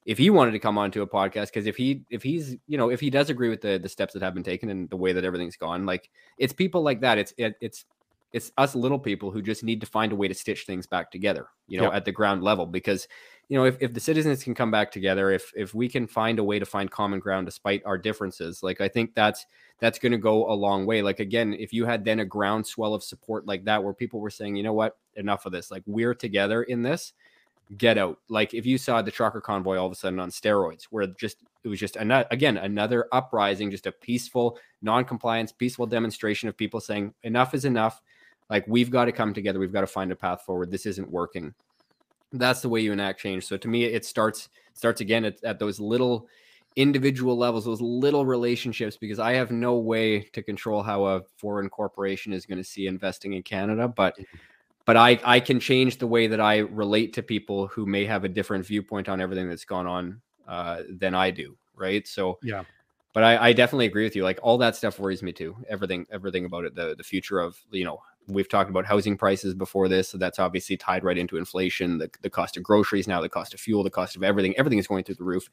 if he wanted to come onto a podcast because if he if he's you know if he does agree with the the steps that have been taken and the way that everything's gone like it's people like that it's it, it's it's us little people who just need to find a way to stitch things back together you know yep. at the ground level because you know if, if the citizens can come back together if if we can find a way to find common ground despite our differences like i think that's that's going to go a long way like again if you had then a groundswell of support like that where people were saying you know what enough of this like we're together in this get out. Like if you saw the trucker convoy all of a sudden on steroids, where just it was just another again another uprising, just a peaceful non-compliance, peaceful demonstration of people saying enough is enough. Like we've got to come together. We've got to find a path forward. This isn't working. That's the way you enact change. So to me, it starts starts again at, at those little individual levels, those little relationships, because I have no way to control how a foreign corporation is going to see investing in Canada, but mm-hmm but I I can change the way that I relate to people who may have a different viewpoint on everything that's gone on uh, than I do, right? So yeah. But I, I definitely agree with you. Like all that stuff worries me too. Everything, everything about it. The the future of you know we've talked about housing prices before this, so that's obviously tied right into inflation. The the cost of groceries now, the cost of fuel, the cost of everything. Everything is going through the roof.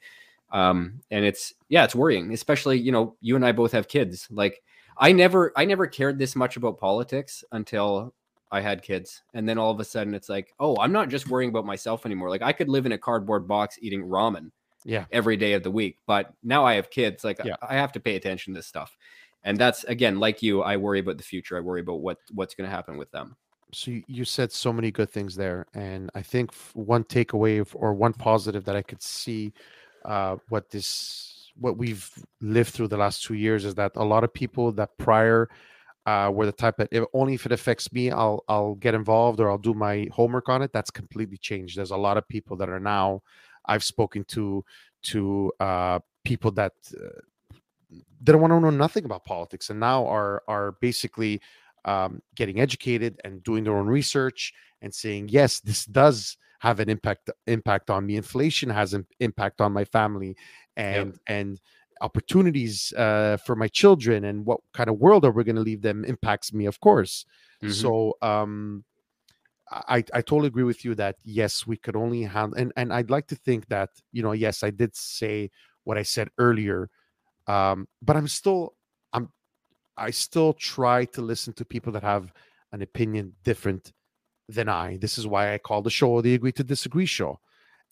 Um, and it's yeah, it's worrying. Especially you know you and I both have kids. Like I never I never cared this much about politics until I had kids. And then all of a sudden it's like, oh, I'm not just worrying about myself anymore. Like I could live in a cardboard box eating ramen yeah every day of the week. But now I have kids. Like yeah. I have to pay attention to this stuff. And that's again, like you, I worry about the future. I worry about what what's going to happen with them. So you said so many good things there, and I think one takeaway or one positive that I could see, uh, what this what we've lived through the last two years is that a lot of people that prior uh, where the type that if, only if it affects me, I'll I'll get involved or I'll do my homework on it. That's completely changed. There's a lot of people that are now I've spoken to to uh, people that uh, didn't want to know nothing about politics and now are are basically um, getting educated and doing their own research and saying yes, this does have an impact impact on me. Inflation has an impact on my family, and yep. and opportunities uh, for my children and what kind of world are we going to leave them impacts me of course mm-hmm. so um, I, I totally agree with you that yes we could only handle and, and i'd like to think that you know yes i did say what i said earlier um, but i'm still i'm i still try to listen to people that have an opinion different than i this is why i call the show the agree to disagree show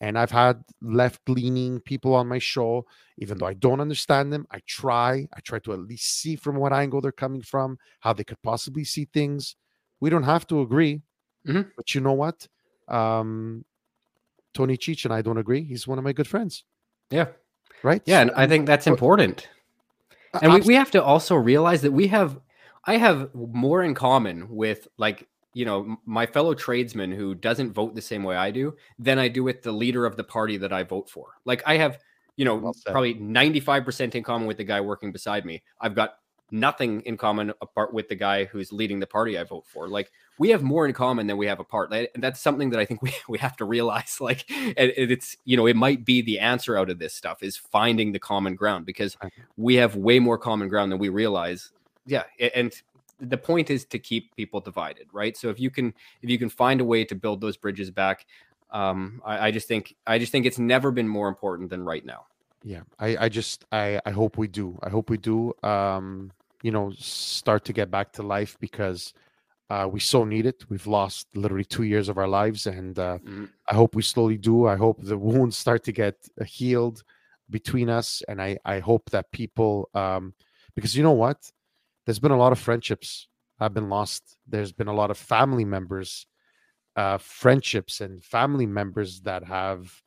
and I've had left leaning people on my show, even though I don't understand them. I try. I try to at least see from what angle they're coming from, how they could possibly see things. We don't have to agree. Mm-hmm. But you know what? Um, Tony Cheech and I don't agree. He's one of my good friends. Yeah. Right? Yeah. And I think that's important. And we, we have to also realize that we have, I have more in common with like you know my fellow tradesman who doesn't vote the same way I do than I do with the leader of the party that I vote for. Like I have, you know, well probably 95% in common with the guy working beside me. I've got nothing in common apart with the guy who's leading the party I vote for. Like we have more in common than we have apart. And that's something that I think we, we have to realize. Like and it's, you know, it might be the answer out of this stuff is finding the common ground because we have way more common ground than we realize. Yeah. And the point is to keep people divided, right? So if you can if you can find a way to build those bridges back, um, I, I just think I just think it's never been more important than right now. Yeah, I, I just I, I hope we do. I hope we do. Um, you know, start to get back to life because uh, we so need it. We've lost literally two years of our lives, and uh, Mhm. I hope we slowly do. I hope the wounds start to get uh, healed between us, and I I hope that people, um, because you know what, there's been a lot of friendships have been lost. There's been a lot of family members, uh, friendships and family members that have,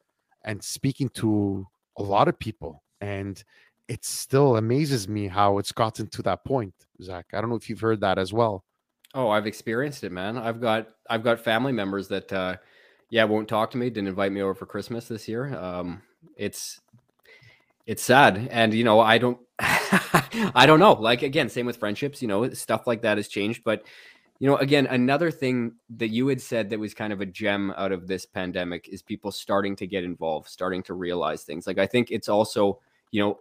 and speaking to a lot of people, and it still amazes me how it's gotten to that point, Zach. I don't know if you've heard that as well. Oh, I've experienced it, man. I've got I've got family members that uh yeah, won't talk to me, didn't invite me over for Christmas this year. Um it's it's sad. And you know, I don't I don't know. Like again, same with friendships, you know, stuff like that has changed, but you know, again, another thing that you had said that was kind of a gem out of this pandemic is people starting to get involved, starting to realize things. Like I think it's also, you know,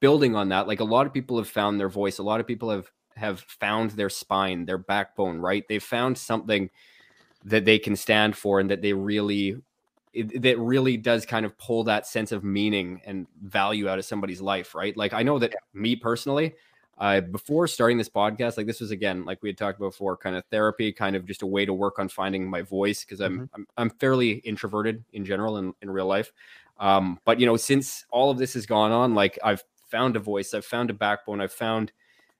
building on that, like a lot of people have found their voice. A lot of people have have found their spine, their backbone, right? They've found something that they can stand for and that they really it, that really does kind of pull that sense of meaning and value out of somebody's life, right? Like I know that me personally, uh, before starting this podcast, like this was again, like we had talked about before, kind of therapy, kind of just a way to work on finding my voice because I'm, I'm I'm fairly introverted in general in, in real life. Um, but you know, since all of this has gone on, like I've found a voice, I've found a backbone, I've found,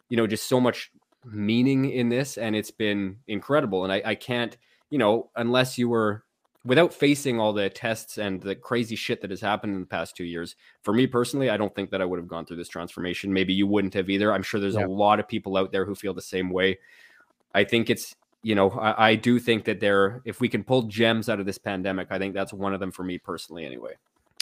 you know, just so much meaning in this, and it's been incredible. And I, I can't, you know, unless you were without facing all the tests and the crazy shit that has happened in the past two years, for me personally, I don't think that I would have gone through this transformation. Maybe you wouldn't have either. I'm sure there's Yeah. a lot of people out there who feel the same way. I think it's, you know, I, I do think that there, if we can pull gems out of this pandemic, I think that's one of them for me personally, anyway.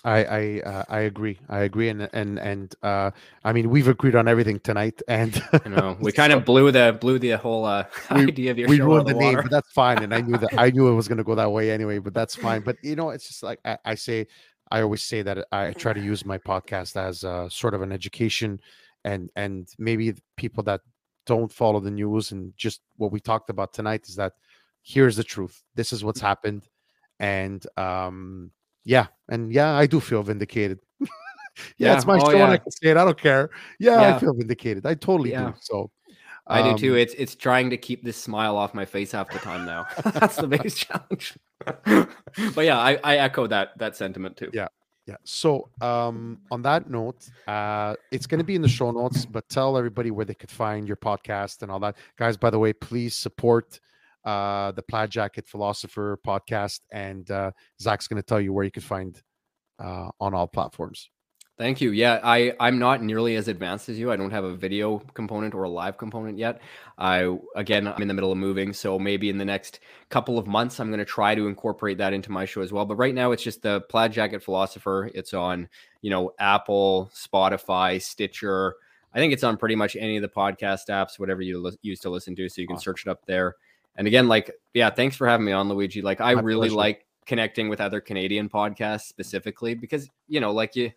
I I uh, I agree. I agree, and and and uh, I mean we've agreed on everything tonight, and You know, we kind of blew the blew the whole uh, We- idea of your we ruined the the name, but that's fine. And I knew that I knew it was going to go that way anyway, but that's fine. But you know, it's just like I, I say, I always say that I try to use my podcast as a, sort of an education, and and maybe people that don't follow the news and just what we talked about tonight is that here's the truth. This is what's happened, and um, yeah, and yeah, I do feel vindicated. yeah, Yeah, it's my oh, show, and I can say it. I don't care. Yeah, I feel vindicated. I totally Yeah. do. So. I do um, too. It's it's trying to keep this smile off my face half the time now. That's the biggest challenge. but yeah, I, I echo that that sentiment too. Yeah. Yeah. So, um, on that note, uh, it's going to be in the show notes, but tell everybody where they could find your podcast and all that. Guys, by the way, please support uh, the Plaid Jacket Philosopher podcast, and uh, Zach's going to tell you where you can find uh, on all platforms. Thank you. Yeah, I I'm not nearly as advanced as you. I don't have a video component or a live component yet. I again, I'm in the middle of moving, so maybe in the next couple of months I'm going to try to incorporate that into my show as well. But right now it's just the Plaid Jacket Philosopher. It's on, you know, Apple, Spotify, Stitcher. I think it's on pretty much any of the podcast apps, whatever you lis- use to listen to, so you can Awesome. search it up there. And again, like, yeah, thanks for having me on, Luigi. Like, I My really pleasure. like connecting with other Canadian podcasts specifically because you know, like you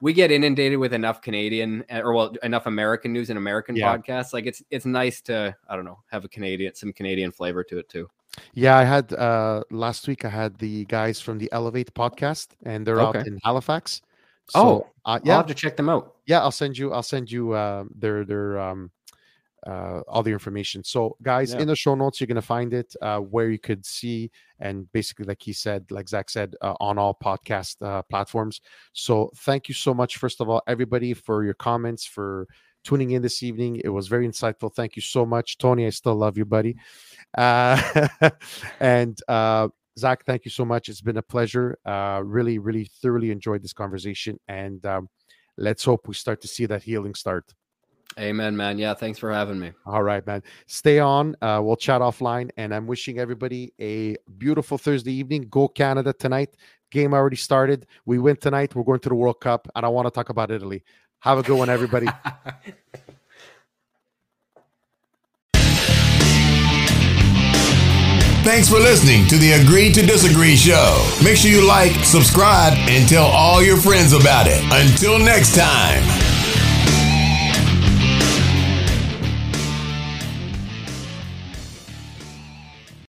we get inundated with enough Canadian uh, or well enough American news and American Yeah. podcasts. Like it's it's nice to I don't know have a Canadian some Canadian flavor to it too. Yeah, I had uh, last week. I had the guys from the Elevate podcast, and they're out in Halifax. Oh, So, uh, I'll have to check them out. yeah i'll send you i'll send you uh their their um uh all the information so guys Yeah. in the show notes you're going to find it uh where you could see and basically like he said like zach said uh, on all podcast uh, platforms so thank you so much first of all everybody for your comments for tuning in this evening it was very insightful thank you so much tony i still love you buddy uh and uh Zach, thank you so much. It's been a pleasure. Uh, really, really thoroughly enjoyed this conversation. And um, let's hope we start to see that healing start. Amen, man. Yeah, thanks for having me. All right, man. Stay on. Uh, we'll chat offline. And I'm wishing everybody a beautiful Thursday evening. Go Canada tonight. Game already started. We win tonight. We're going to the World Cup. And I want to talk about Italy. Have a good one, everybody. Thanks for listening to the Agree to Disagree show. Make sure you like, subscribe, and tell all your friends about it. Until next time.